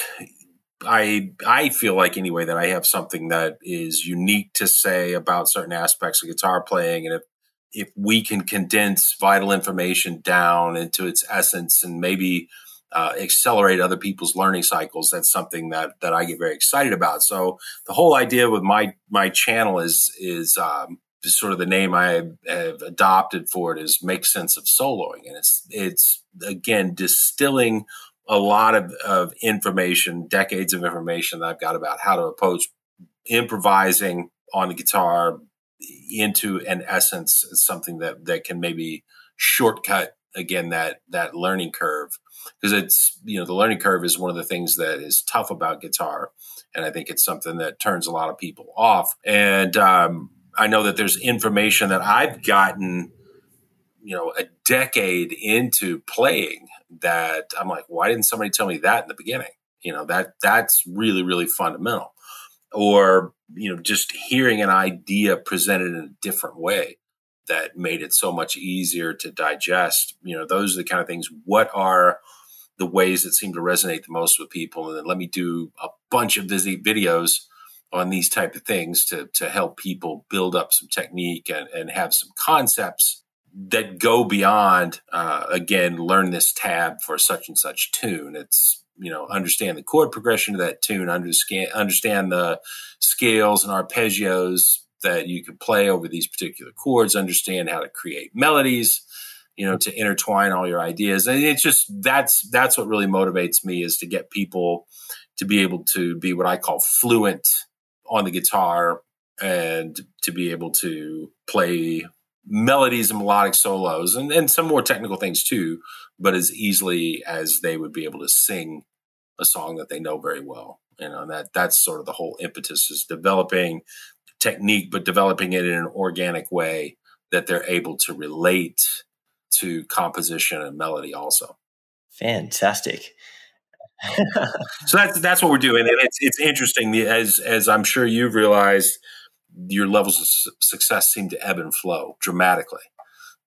I I feel like anyway that I have something that is unique to say about certain aspects of guitar playing, and if if we can condense vital information down into its essence and maybe uh, accelerate other people's learning cycles, that's something that that I get very excited about. So the whole idea with my my channel is is um, sort of the name I have adopted for it is make sense of soloing, and it's it's again distilling a lot of, of information, decades of information that I've got about how to approach improvising on the guitar into an essence something that that can maybe shortcut again that that learning curve. Because it's you know the learning curve is one of the things that is tough about guitar. And i think it's something that turns a lot of people off. And um, i know that there's information that i've gotten you know a decade into playing that I'm like, why didn't somebody tell me that in the beginning? You know, that that's really, really fundamental. Or, you know, just hearing an idea presented in a different way that made it so much easier to digest. You know, those are the kind of things. What are the ways that seem to resonate the most with people? And then let me do a bunch of busy videos on these type of things to to help people build up some technique and, and have some concepts that go beyond uh, again learn this tab for such and such tune. It's you know understand the chord progression of that tune understand understand the scales and arpeggios that you could play over these particular chords understand how to create melodies you know to intertwine all your ideas. And it's just that's that's what really motivates me is to get people to be able to be what i call fluent on the guitar and to be able to play melodies and melodic solos and, and some more technical things too, but as easily as they would be able to sing a song that they know very well. You know, that that's sort of the whole impetus is developing technique, but developing it in an organic way that they're able to relate to composition and melody also. Fantastic. So that's that's what we're doing, and it's it's interesting as as I'm sure you've realized your levels of success seem to ebb and flow dramatically.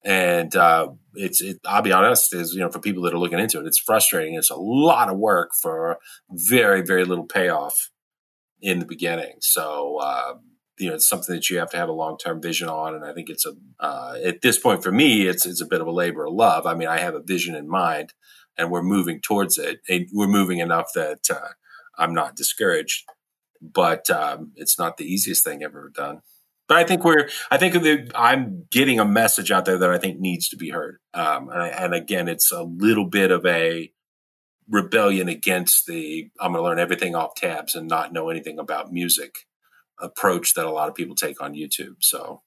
And uh, it's, it, I'll be honest, is you know, for people that are looking into it, it's frustrating. It's a lot of work for very, very little payoff in the beginning. So, uh, you know, it's something that you have to have a long term vision on. And I think it's a, uh, at this point for me, it's, it's a bit of a labor of love. I mean, I have a vision in mind and we're moving towards it. And we're moving enough that uh, I'm not discouraged but um, it's not the easiest thing ever done. But I think we're, I think I'm getting a message out there that I think needs to be heard. Um, and, and again, it's a little bit of a rebellion against the I'm going to learn everything off tabs and not know anything about music approach that a lot of people take on YouTube. So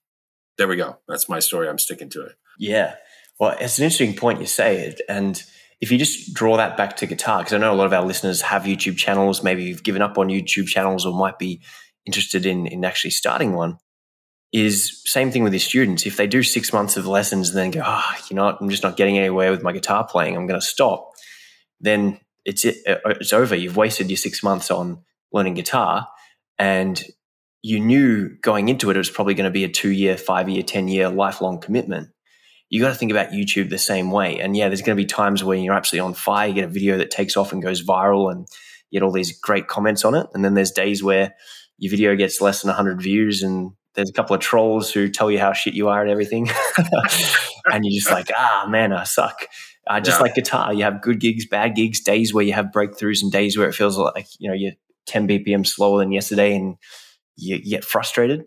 there we go. That's my story. I'm sticking to it. Yeah. Well, it's an interesting point you say it. And if you just draw that back to guitar, because I know a lot of our listeners have YouTube channels, maybe you've given up on YouTube channels or might be interested in, in actually starting one, is same thing with your students. If they do six months of lessons and then go, oh, you know what, I'm just not getting anywhere with my guitar playing, I'm going to stop, then it's it, uh, it's over. You've wasted your six months on learning guitar, and you knew going into it it was probably going to be a two year, five year, ten year, lifelong commitment you got to think about YouTube the same way. And yeah, there's going to be times when you're absolutely on fire. You get a video that takes off and goes viral, and you get all these great comments on it. And then there's days where your video gets less than 100 views, and there's a couple of trolls who tell you how shit you are and everything. and you're just like, ah, man, I suck. Uh, just yeah. like guitar, you have good gigs, bad gigs, days where you have breakthroughs, and days where it feels like you know you're 10 BPM slower than yesterday, and you, you get frustrated.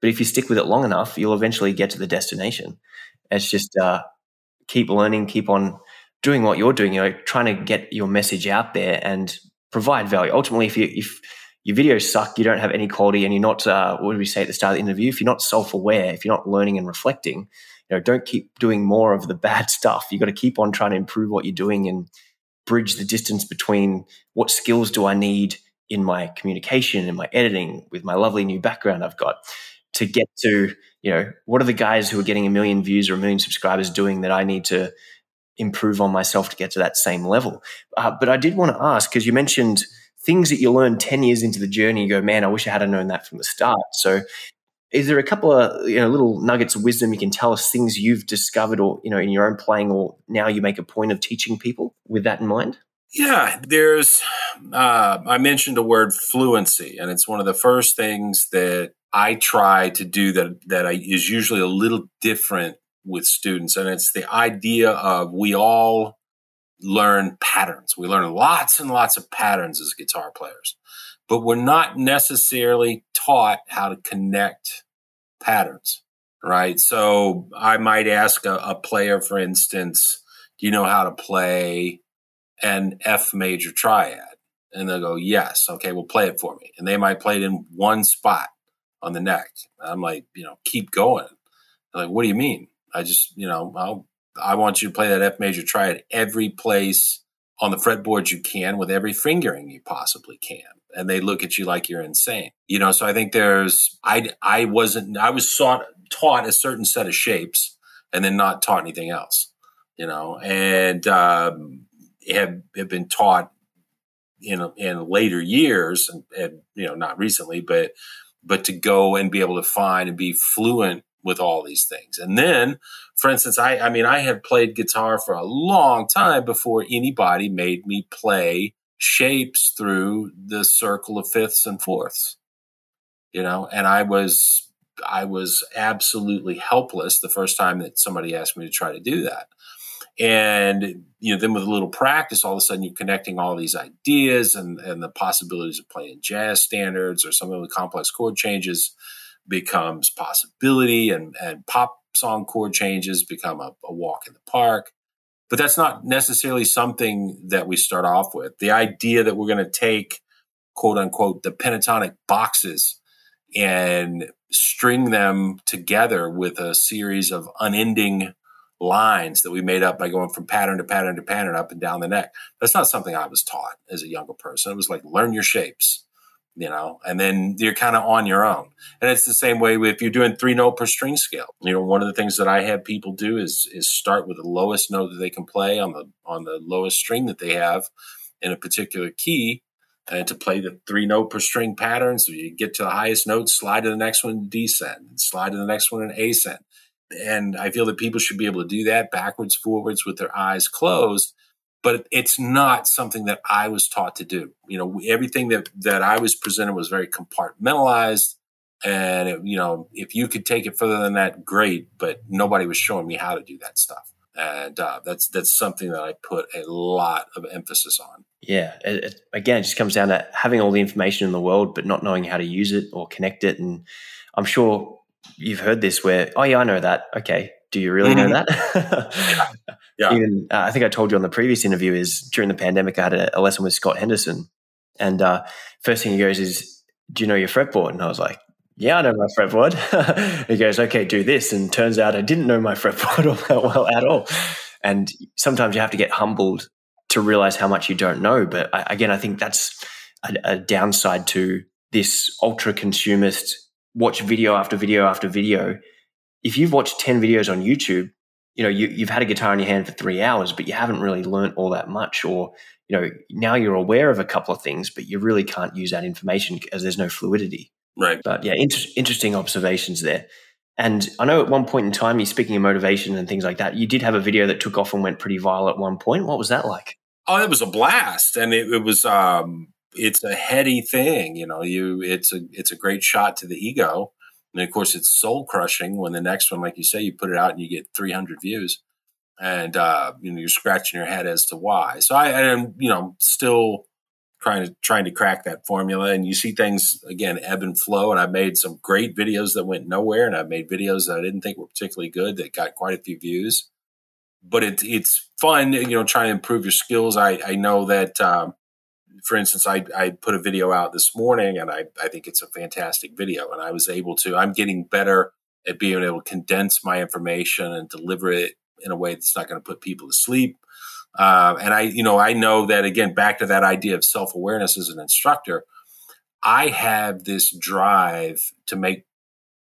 But if you stick with it long enough, you'll eventually get to the destination. It's just uh, keep learning, keep on doing what you're doing. You know, trying to get your message out there and provide value. Ultimately, if you if your videos suck, you don't have any quality, and you're not uh, what do we say at the start of the interview? If you're not self aware, if you're not learning and reflecting, you know, don't keep doing more of the bad stuff. You got to keep on trying to improve what you're doing and bridge the distance between what skills do I need in my communication in my editing with my lovely new background I've got to get to you know, what are the guys who are getting a million views or a million subscribers doing that I need to improve on myself to get to that same level? Uh, but I did want to ask because you mentioned things that you learned 10 years into the journey, you go, man, I wish I had known that from the start. So, is there a couple of you know little nuggets of wisdom you can tell us things you've discovered or you know in your own playing or now you make a point of teaching people with that in mind yeah there's uh, i mentioned the word fluency and it's one of the first things that I try to do that that I, is usually a little different with students, and it's the idea of we all learn patterns. We learn lots and lots of patterns as guitar players, but we're not necessarily taught how to connect patterns, right? So I might ask a, a player, for instance, do you know how to play an F major triad? And they'll go, yes. Okay, well, play it for me. And they might play it in one spot on the neck. I'm like, you know, keep going. They're like, what do you mean? I just, you know, I'll, I want you to play that F major triad every place on the fretboard you can with every fingering you possibly can. And they look at you like you're insane. You know, so I think there's, I, I wasn't, I was taught, taught a certain set of shapes and then not taught anything else, you know, and, um, have, have been taught in, in later years and, and, you know, not recently, but but to go and be able to find and be fluent with all these things. And then, for instance, I, I mean, I had played guitar for a long time before anybody made me play shapes through the circle of fifths and fourths, you know, and I was, I was absolutely helpless the first time that somebody asked me to try to do that. And, you know, then with a little practice, all of a sudden you're connecting all these ideas and, and the possibilities of playing jazz standards or some of the complex chord changes becomes possibility and, and pop song chord changes become a, a walk in the park. But that's not necessarily something that we start off with. The idea that we're going to take quote unquote the pentatonic boxes and string them together with a series of unending lines that we made up by going from pattern to pattern to pattern up and down the neck. That's not something I was taught as a younger person. It was like learn your shapes, you know, and then you're kind of on your own. And it's the same way if you're doing three note per string scale. You know, one of the things that I have people do is is start with the lowest note that they can play on the on the lowest string that they have in a particular key. And to play the three note per string pattern, so you get to the highest note, slide to the next one, descend, and slide to the next one, and ascend and I feel that people should be able to do that backwards, forwards with their eyes closed. But it's not something that I was taught to do. You know, everything that, that I was presented was very compartmentalized. And, it, you know, if you could take it further than that, great. But nobody was showing me how to do that stuff. And uh, that's that's something that I put a lot of emphasis on. Yeah, it, it, again, it just comes down to having all the information in the world, but not knowing how to use it or connect it. And I'm sure you've heard this where, oh yeah, I know that. Okay, do you really mm-hmm. know that? yeah. Even uh, I think I told you on the previous interview is during the pandemic I had a, a lesson with Scott Henderson, and uh, first thing he goes is, "Do you know your fretboard?" And I was like, "Yeah, I know my fretboard." he goes, "Okay, do this," and turns out I didn't know my fretboard all that well at all. And sometimes you have to get humbled to realize how much you don't know. But I, again, I think that's a, a downside to this ultra consumist watch video after video after video. If you've watched 10 videos on YouTube, you know, you, you've had a guitar in your hand for three hours, but you haven't really learned all that much. Or, you know, now you're aware of a couple of things, but you really can't use that information because there's no fluidity. Right. But yeah, inter- interesting observations there. And I know at one point in time, you're speaking of motivation and things like that. You did have a video that took off and went pretty viral at one point. What was that like? Oh, it was a blast, and it, it was um, it's a heady thing. You know, you it's a it's a great shot to the ego, and of course, it's soul crushing when the next one, like you say, you put it out and you get 300 views, and uh, you know you're scratching your head as to why. So I am you know still trying to trying to crack that formula and you see things again ebb and flow and i've made some great videos that went nowhere and i've made videos that i didn't think were particularly good that got quite a few views but it's it's fun you know trying to improve your skills i, I know that um, for instance I, I put a video out this morning and I, I think it's a fantastic video and i was able to i'm getting better at being able to condense my information and deliver it in a way that's not going to put people to sleep uh, and I, you know, I know that again, back to that idea of self awareness as an instructor, I have this drive to make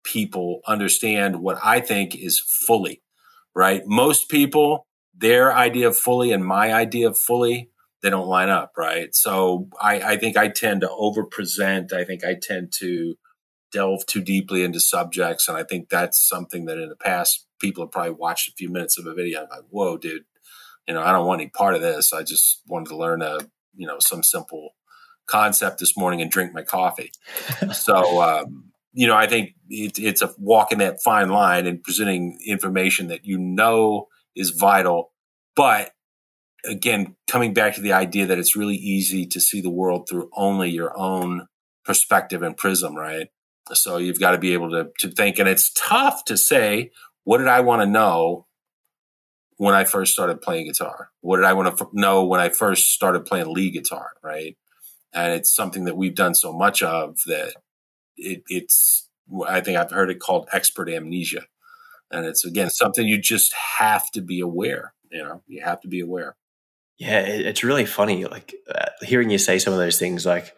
people understand what I think is fully, right? Most people, their idea of fully and my idea of fully, they don't line up, right? So I, I think I tend to over present. I think I tend to delve too deeply into subjects. And I think that's something that in the past, people have probably watched a few minutes of a video. I'm like, whoa, dude, you know, I don't want any part of this. I just wanted to learn a, you know, some simple concept this morning and drink my coffee. so, um, you know, I think it, it's a walking that fine line and presenting information that you know is vital. But again, coming back to the idea that it's really easy to see the world through only your own perspective and prism, right? So you've got to be able to, to think, and it's tough to say, what did I want to know when I first started playing guitar? What did I want to f- know when I first started playing lead guitar? Right. And it's something that we've done so much of that it, it's, I think I've heard it called expert amnesia. And it's again something you just have to be aware. You know, you have to be aware. Yeah, it's really funny. Like uh, hearing you say some of those things. Like,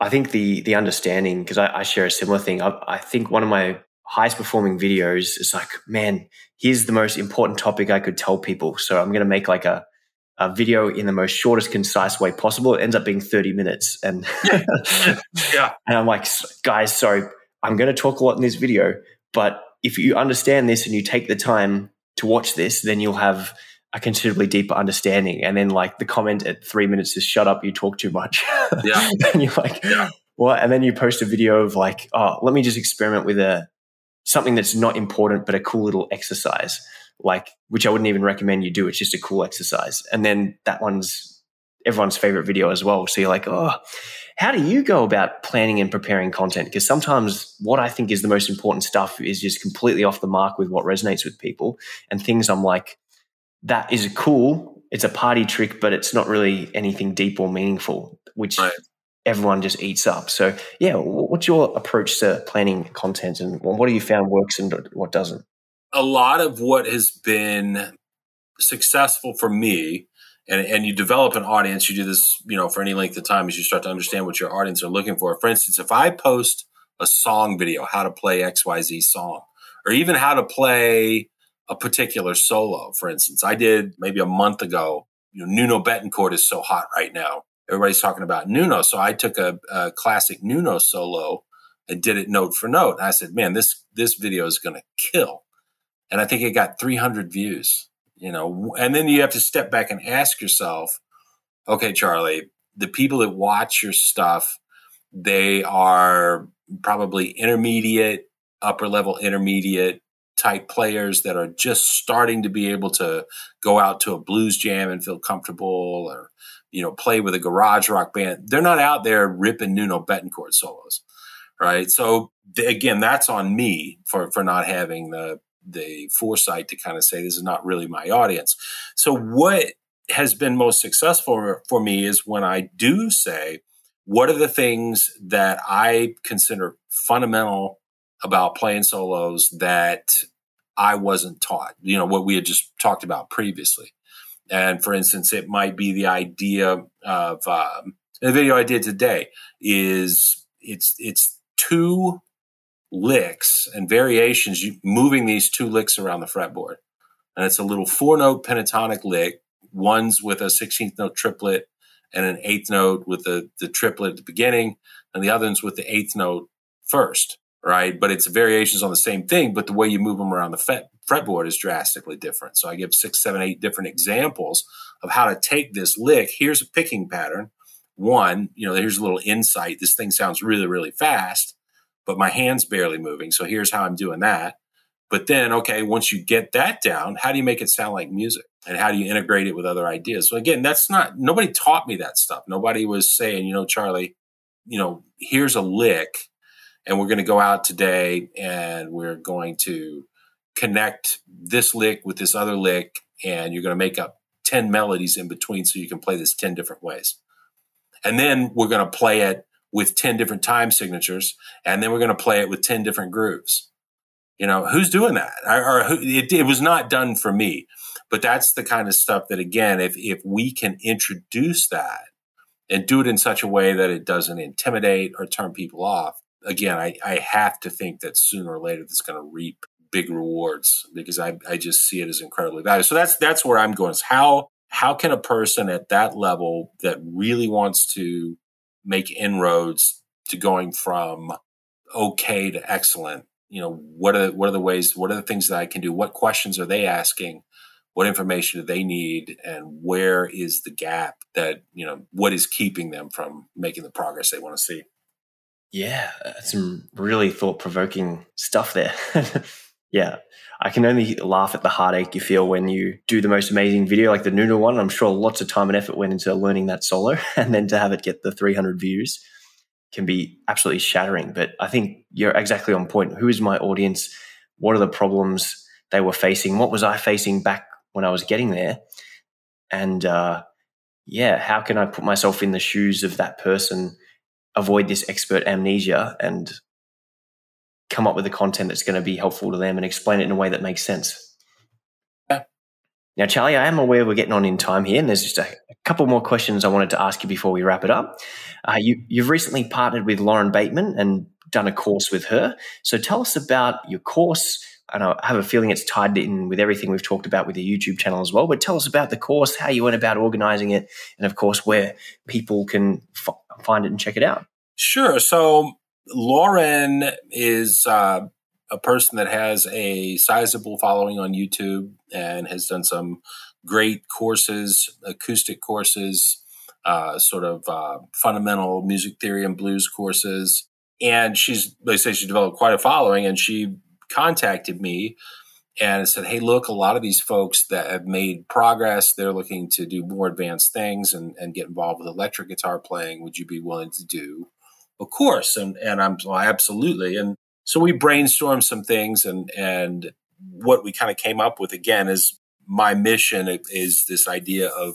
I think the the understanding because I, I, share a similar thing. I, I, think one of my highest performing videos is like, man, here's the most important topic I could tell people. So I'm going to make like a, a video in the most shortest, concise way possible. It ends up being 30 minutes. And yeah. and I'm like, guys, sorry, I'm going to talk a lot in this video, but if you understand this and you take the time to watch this, then you'll have a considerably deeper understanding. And then like the comment at three minutes is shut up, you talk too much. Yeah. and you're like, yeah. Well, and then you post a video of like, oh, let me just experiment with a something that's not important, but a cool little exercise, like, which I wouldn't even recommend you do. It's just a cool exercise. And then that one's everyone's favorite video as well. So you're like, oh, how do you go about planning and preparing content? Because sometimes what I think is the most important stuff is just completely off the mark with what resonates with people. And things I'm like, that is cool. It's a party trick, but it's not really anything deep or meaningful, which right everyone just eats up. So, yeah, what's your approach to planning content and what have you found works and what doesn't? A lot of what has been successful for me, and, and you develop an audience, you do this, you know, for any length of time as you start to understand what your audience are looking for. For instance, if I post a song video, how to play XYZ song, or even how to play a particular solo, for instance, I did maybe a month ago. You know, Nuno Bettencourt is so hot right now everybody's talking about Nuno. So I took a, a, classic Nuno solo and did it note for note. And I said, man, this, this video is going to kill. And I think it got 300 views, you know, and then you have to step back and ask yourself, okay, Charlie, the people that watch your stuff, they are probably intermediate, upper level intermediate type players that are just starting to be able to go out to a blues jam and feel comfortable or you know, play with a garage rock band. They're not out there ripping Nuno Bettencourt solos, right? So again, that's on me for for not having the the foresight to kind of say this is not really my audience. So what has been most successful for me is when I do say, what are the things that I consider fundamental about playing solos that I wasn't taught, you know, what we had just talked about previously. And for instance, it might be the idea of um, the video I did today is it's it's two licks and variations, moving these two licks around the fretboard, and it's a little four note pentatonic lick. One's with a 16th note triplet and an eighth note with the the triplet at the beginning, and the other one's with the eighth note first right? But it's variations on the same thing, but the way you move them around the fret, fretboard is drastically different. So I give six, seven, eight different examples of how to take this lick. Here's a picking pattern. One, you know, here's a little insight. This thing sounds really, really fast, but my hand's barely moving. So here's how I'm doing that. But then, okay, once you get that down, how do you make it sound like music? And how do you integrate it with other ideas? So again, that's not, nobody taught me that stuff. Nobody was saying, you know, Charlie, you know, here's a lick and we're going to go out today and we're going to connect this lick with this other lick and you're going to make up 10 melodies in between so you can play this 10 different ways. And then we're going to play it with 10 different time signatures and then we're going to play it with 10 different grooves. You know who's doing that? Or, or who, it, it was not done for me. But that's the kind of stuff that again if if we can introduce that and do it in such a way that it doesn't intimidate or turn people off again, I, I have to think that sooner or later it's going to reap big rewards because I, I just see it as incredibly valuable. So that's that's where I'm going. Is how how can a person at that level that really wants to make inroads to going from okay to excellent, you know, what are what are the ways, what are the things that I can do? What questions are they asking? What information do they need? And where is the gap that, you know, what is keeping them from making the progress they want to see? Yeah, uh, some really thought provoking stuff there. yeah, I can only laugh at the heartache you feel when you do the most amazing video like the Nuno one. I'm sure lots of time and effort went into learning that solo, and then to have it get the 300 views can be absolutely shattering. But I think you're exactly on point. Who is my audience? What are the problems they were facing? What was I facing back when I was getting there? And uh, yeah, how can I put myself in the shoes of that person? Avoid this expert amnesia and come up with the content that's going to be helpful to them and explain it in a way that makes sense. Yeah. Now, Charlie, I am aware we're getting on in time here, and there's just a, a couple more questions I wanted to ask you before we wrap it up. Uh, you, you've recently partnered with Lauren Bateman and done a course with her. So tell us about your course. And I have a feeling it's tied in with everything we've talked about with the YouTube channel as well. But tell us about the course, how you went about organizing it, and of course, where people can f- find it and check it out. Sure. So Lauren is uh, a person that has a sizable following on YouTube and has done some great courses, acoustic courses, uh, sort of uh, fundamental music theory and blues courses. And she's, they say she developed quite a following and she contacted me and said, Hey, look, a lot of these folks that have made progress, they're looking to do more advanced things and, and get involved with electric guitar playing. Would you be willing to do a course? And, and I'm well, absolutely. And so we brainstormed some things and, and what we kind of came up with again is my mission is this idea of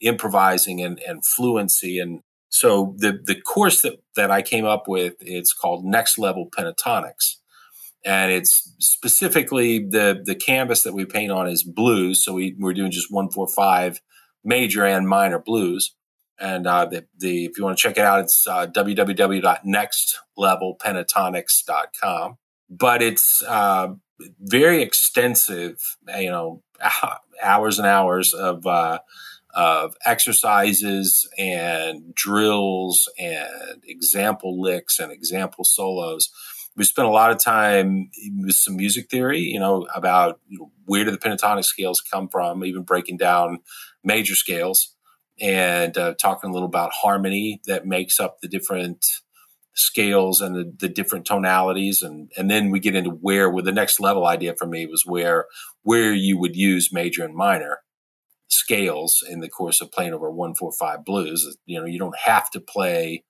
improvising and, and fluency. And so the, the course that, that I came up with, it's called Next Level Pentatonics and it's specifically the the canvas that we paint on is blues. So we, we're doing just one four five major and minor blues. And uh, the, the if you want to check it out, it's uh, www.nextlevelpentatonics.com. But it's uh, very extensive, you know, hours and hours of uh, of exercises and drills and example licks and example solos we spent a lot of time with some music theory, you know, about you know, where do the pentatonic scales come from, even breaking down major scales and uh, talking a little about harmony that makes up the different scales and the, the, different tonalities. And and then we get into where the next level idea for me was where where you would use major and minor scales in the course of playing over 145 blues. You know you don't have to play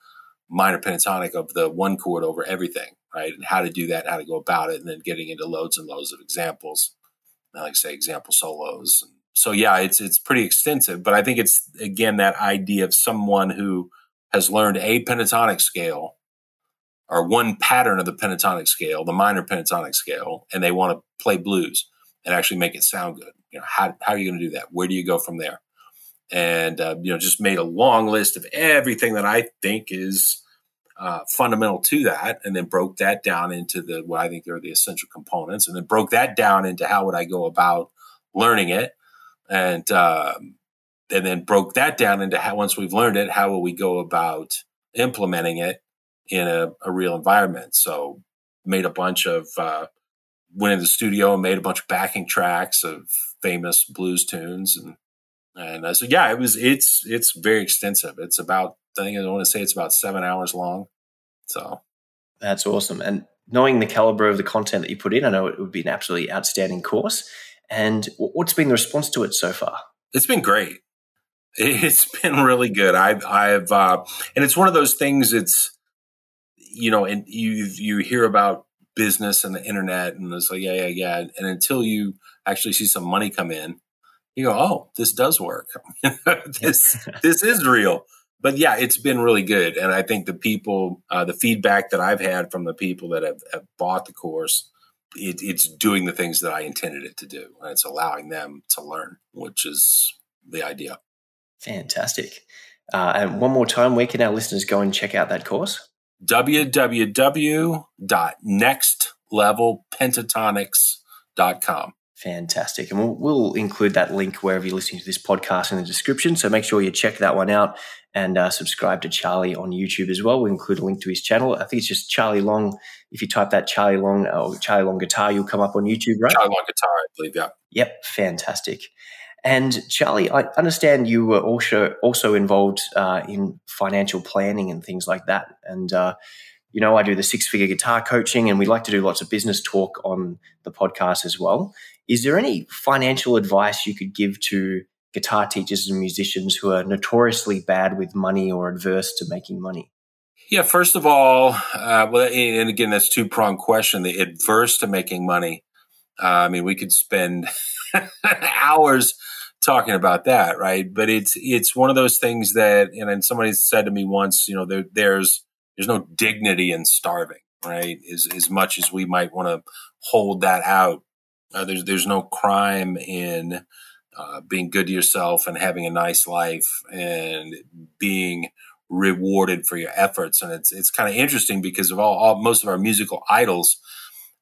minor pentatonic of the one chord over everything right? And how to do that, how to go about it, and then getting into loads and loads of examples, like I say, example solos. So yeah, it's it's pretty extensive, but I think it's again that idea of someone who has learned a pentatonic scale or one pattern of the pentatonic scale, the minor pentatonic scale, and they want to play blues and actually make it sound good. You know, how, how are you going to do that? Where do you go from there? And, uh, you know, just made a long list of everything that I think is uh, fundamental to that, and then broke that down into the what I think are the essential components, and then broke that down into how would I go about learning it, and um, and then broke that down into how once we've learned it, how will we go about implementing it in a, a real environment? So made a bunch of uh, went in the studio and made a bunch of backing tracks of famous blues tunes and and I said, yeah, it was it's it's very extensive. It's about I think I want to say it's about seven hours long. So that's awesome. And knowing the caliber of the content that you put in, I know it would be an absolutely outstanding course. And what's been the response to it so far? It's been great. It's been really good. I've, I've, uh, and it's one of those things. It's, you know, and you you hear about business and the internet, and it's like, yeah, yeah, yeah. And until you actually see some money come in, you go, oh, this does work. this this is real. But yeah, it's been really good, and I think the people, uh, the feedback that I've had from the people that have, have bought the course it, it's doing the things that I intended it to do. And it's allowing them to learn, which is the idea. Fantastic. Uh, and one more time, where can our listeners go and check out that course? www.nextlevelpentatonics.com. Fantastic. And we'll, we'll, include that link wherever you're listening to this podcast in the description. So make sure you check that one out and uh, subscribe to Charlie on YouTube as well. We'll include a link to his channel. I think it's just Charlie Long. If you type that Charlie Long or Charlie Long Guitar, you'll come up on YouTube, right? Charlie Long Guitar, I believe, yeah. Yep, fantastic. And Charlie, I understand you were also also involved uh, in financial planning and things like that. And uh, you know, I do the six figure guitar coaching, and we like to do lots of business talk on the podcast as well. Is there any financial advice you could give to guitar teachers and musicians who are notoriously bad with money or adverse to making money? Yeah, first of all, uh, well, and again, that's two pronged question. The adverse to making money. Uh, I mean, we could spend hours talking about that, right? But it's it's one of those things that, and then somebody said to me once, you know, there, there's there's no dignity in starving, right? As as much as we might want to hold that out, uh, there's there's no crime in uh, being good to yourself and having a nice life and being rewarded for your efforts. And it's it's kind of interesting because of all, all most of our musical idols,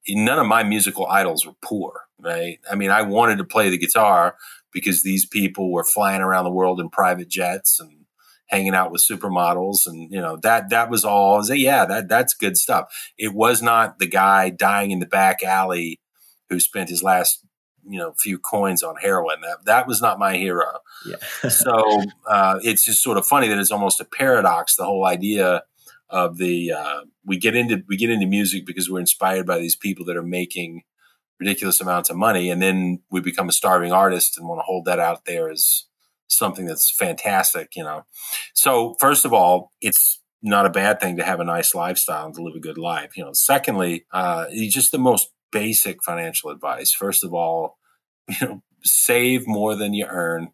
none of my musical idols were poor, right? I mean, I wanted to play the guitar because these people were flying around the world in private jets and hanging out with supermodels and you know that that was all I was like, yeah that that's good stuff it was not the guy dying in the back alley who spent his last you know few coins on heroin. That that was not my hero. Yeah. so uh, it's just sort of funny that it's almost a paradox. The whole idea of the uh, we get into we get into music because we're inspired by these people that are making ridiculous amounts of money, and then we become a starving artist and want to hold that out there as something that's fantastic. You know. So first of all, it's not a bad thing to have a nice lifestyle and to live a good life. You know. Secondly, uh, just the most basic financial advice. First of all, you know, save more than you earn,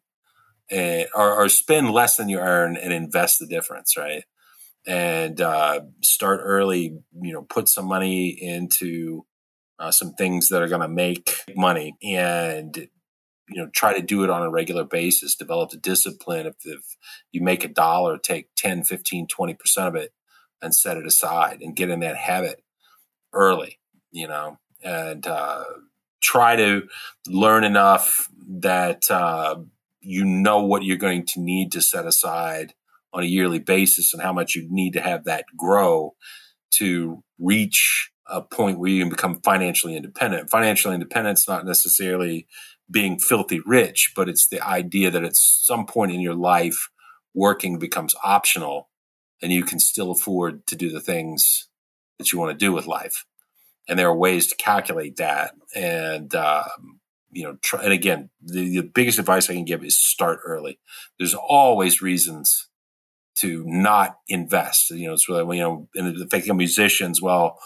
and, or, or, spend less than you earn and invest the difference, right? And uh, start early. You know, put some money into uh, some things that are going to make money, and you know, try to do it on a regular basis. Develop the discipline. If, if you make a dollar, take 10, 15, 20 percent of it and set it aside, and get in that habit early. You know, and uh, try to learn enough that uh, you know what you're going to need to set aside on a yearly basis and how much you need to have that grow to reach a point where you can become financially independent. Financial independence not necessarily being filthy rich, but it's the idea that at some point in your life, working becomes optional and you can still afford to do the things that you want to do with life and there are ways to calculate that. And um, you know, try, and again, the, the biggest advice I can give is start early. There's always reasons to not invest. You know, it's really you know, and they become musicians, well,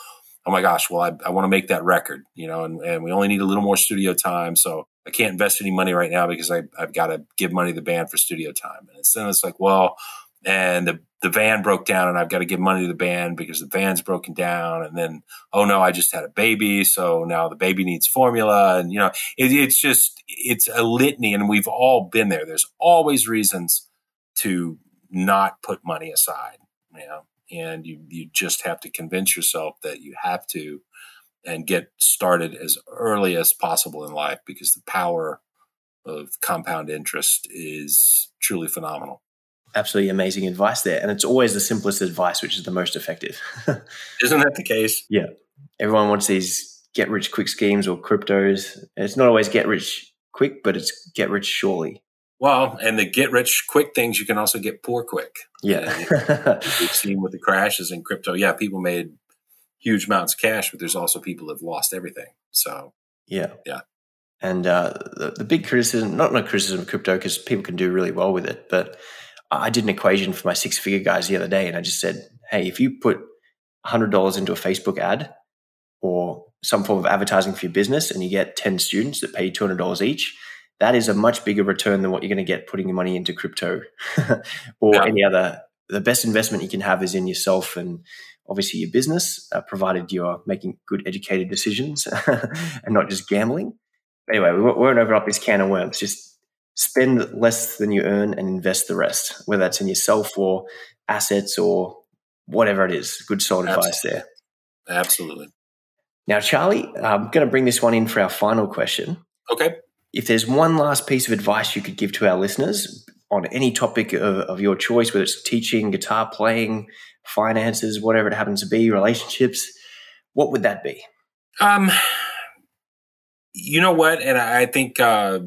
oh my gosh, well, I, I want to make that record, you know, and, and we only need a little more studio time, so I can't invest any money right now because I, I've got to give money to the band for studio time. And it's then it's like, well, and the the van broke down and I've got to give money to the band because the van's broken down. And then, oh no, I just had a baby. So now the baby needs formula. And, you know, it, it's just, it's a litany and we've all been there. There's always reasons to not put money aside, you know, and you, you just have to convince yourself that you have to and get started as early as possible in life because the power of compound interest is truly phenomenal absolutely amazing advice there. And it's always the simplest advice, which is the most effective. Isn't that the case? Yeah. Everyone wants these get rich quick schemes or cryptos. It's not always get rich quick, but it's get rich surely. Well, and the get rich quick things, you can also get poor quick. Yeah. we've seen with the crashes in crypto. Yeah, people made huge amounts of cash, but there's also people that have lost everything. So, yeah. Yeah. And uh, the, the big criticism, not not criticism of crypto, because people can do really well with it, but I did an equation for my six figure guys the other day, and I just said, hey, if you put $100 into a Facebook ad or some form of advertising for your business and you get 10 students that pay you $200 each, that is a much bigger return than what you're going to get putting your money into crypto or yeah. any other. The best investment you can have is in yourself and obviously your business, uh, provided you're making good educated decisions and not just gambling. Anyway, we won't open up this can of worms. Just spend less than you earn and invest the rest, whether that's in yourself or assets or whatever it is. Good solid Absolutely. advice there. Absolutely. Now, Charlie, I'm going to bring this one in for our final question. Okay. If there's one last piece of advice you could give to our listeners on any topic of, of your choice, whether it's teaching, guitar playing, finances, whatever it happens to be, relationships, what would that be? Um, you know what, and I think uh,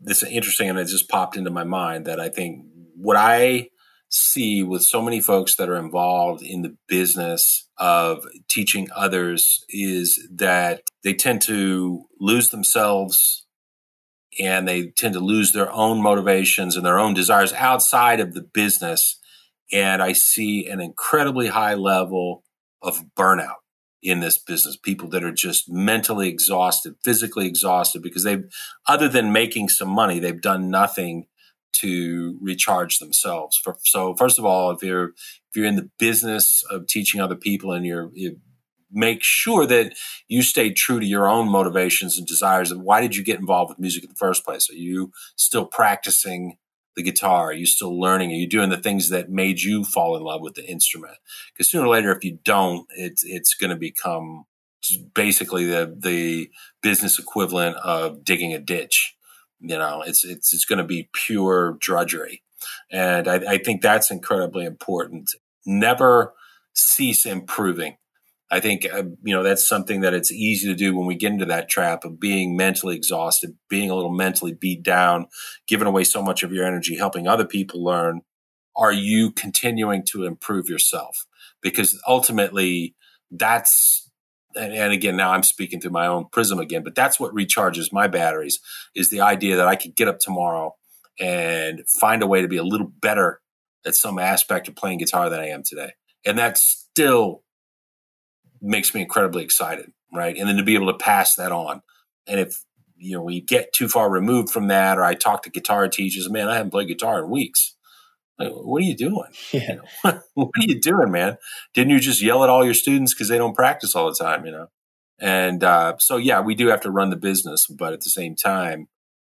this is interesting and it just popped into my mind that I think what I see with so many folks that are involved in the business of teaching others is that they tend to lose themselves and they tend to lose their own motivations and their own desires outside of the business. And I see an incredibly high level of burnout in this business, people that are just mentally exhausted, physically exhausted, because they've, other than making some money, they've done nothing to recharge themselves. For, so, first of all, if you're if you're in the business of teaching other people, and you're you make sure that you stay true to your own motivations and desires. Why did you get involved with music in the first place? Are you still practicing the guitar? Are you still learning? Are you doing the things that made you fall in love with the instrument? Because sooner or later, if you don't, it's it's going to become basically the the business equivalent of digging a ditch. You know, it's it's it's going to be pure drudgery, and I, I think that's incredibly important. Never cease improving. I think uh, you know that's something that it's easy to do when we get into that trap of being mentally exhausted, being a little mentally beat down, giving away so much of your energy helping other people learn. Are you continuing to improve yourself? Because ultimately, that's and, and again now I'm speaking through my own prism again, but that's what recharges my batteries is the idea that I could get up tomorrow and find a way to be a little better at some aspect of playing guitar than I am today, and that's still makes me incredibly excited, right? And then to be able to pass that on. And if you know we get too far removed from that, or I talk to guitar teachers, man, I haven't played guitar in weeks. Like, what are you doing? Yeah. You know, what, what are you doing, man? Didn't you just yell at all your students because they don't practice all the time? You know. And uh, so, yeah, we do have to run the business, but at the same time,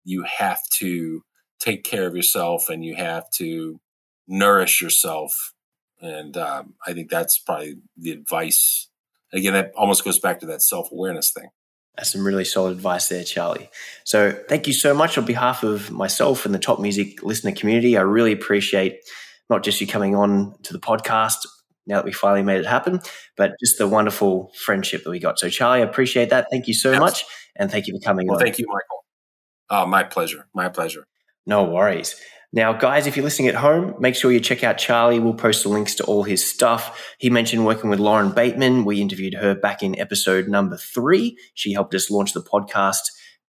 you have to take care of yourself and you have to nourish yourself. And um, I think that's probably the advice again, that almost goes back to that self awareness thing. That's some really solid advice there, Charlie. So, thank you so much on behalf of myself and the top music listener community. I really appreciate not just you coming on to the podcast now that we finally made it happen, but just the wonderful friendship that we got. So, Charlie, I appreciate that. Thank you so Absolutely. much. And thank you for coming well, on. Thank you, Michael. Oh, my pleasure. My pleasure. No worries. Now, guys, if you're listening at home, make sure you check out Charlie. We'll post the links to all his stuff. He mentioned working with Lauren Bateman. We interviewed her back in episode number three. She helped us launch the podcast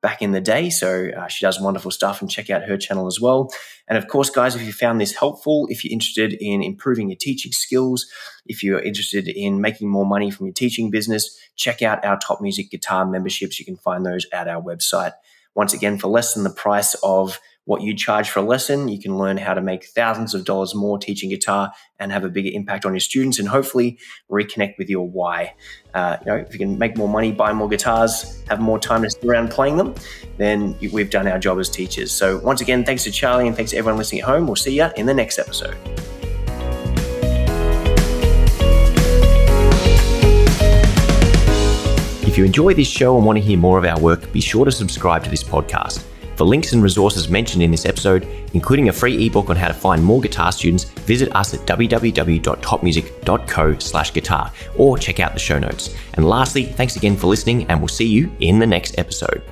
back in the day. So uh, she does wonderful stuff and check out her channel as well. And of course, guys, if you found this helpful, if you're interested in improving your teaching skills, if you're interested in making more money from your teaching business, check out our top music guitar memberships. You can find those at our website. Once again, for less than the price of what you charge for a lesson. You can learn how to make thousands of dollars more teaching guitar and have a bigger impact on your students and hopefully reconnect with your why. Uh, you know, if you can make more money, buy more guitars, have more time to sit around playing them, then we've done our job as teachers. So once again, thanks to Charlie and thanks to everyone listening at home. We'll see you in the next episode. If you enjoy this show and want to hear more of our work, be sure to subscribe to this podcast. For links and resources mentioned in this episode, including a free ebook on how to find more guitar students, visit us at www.topmusic.co/guitar or check out the show notes. And lastly, thanks again for listening and we'll see you in the next episode.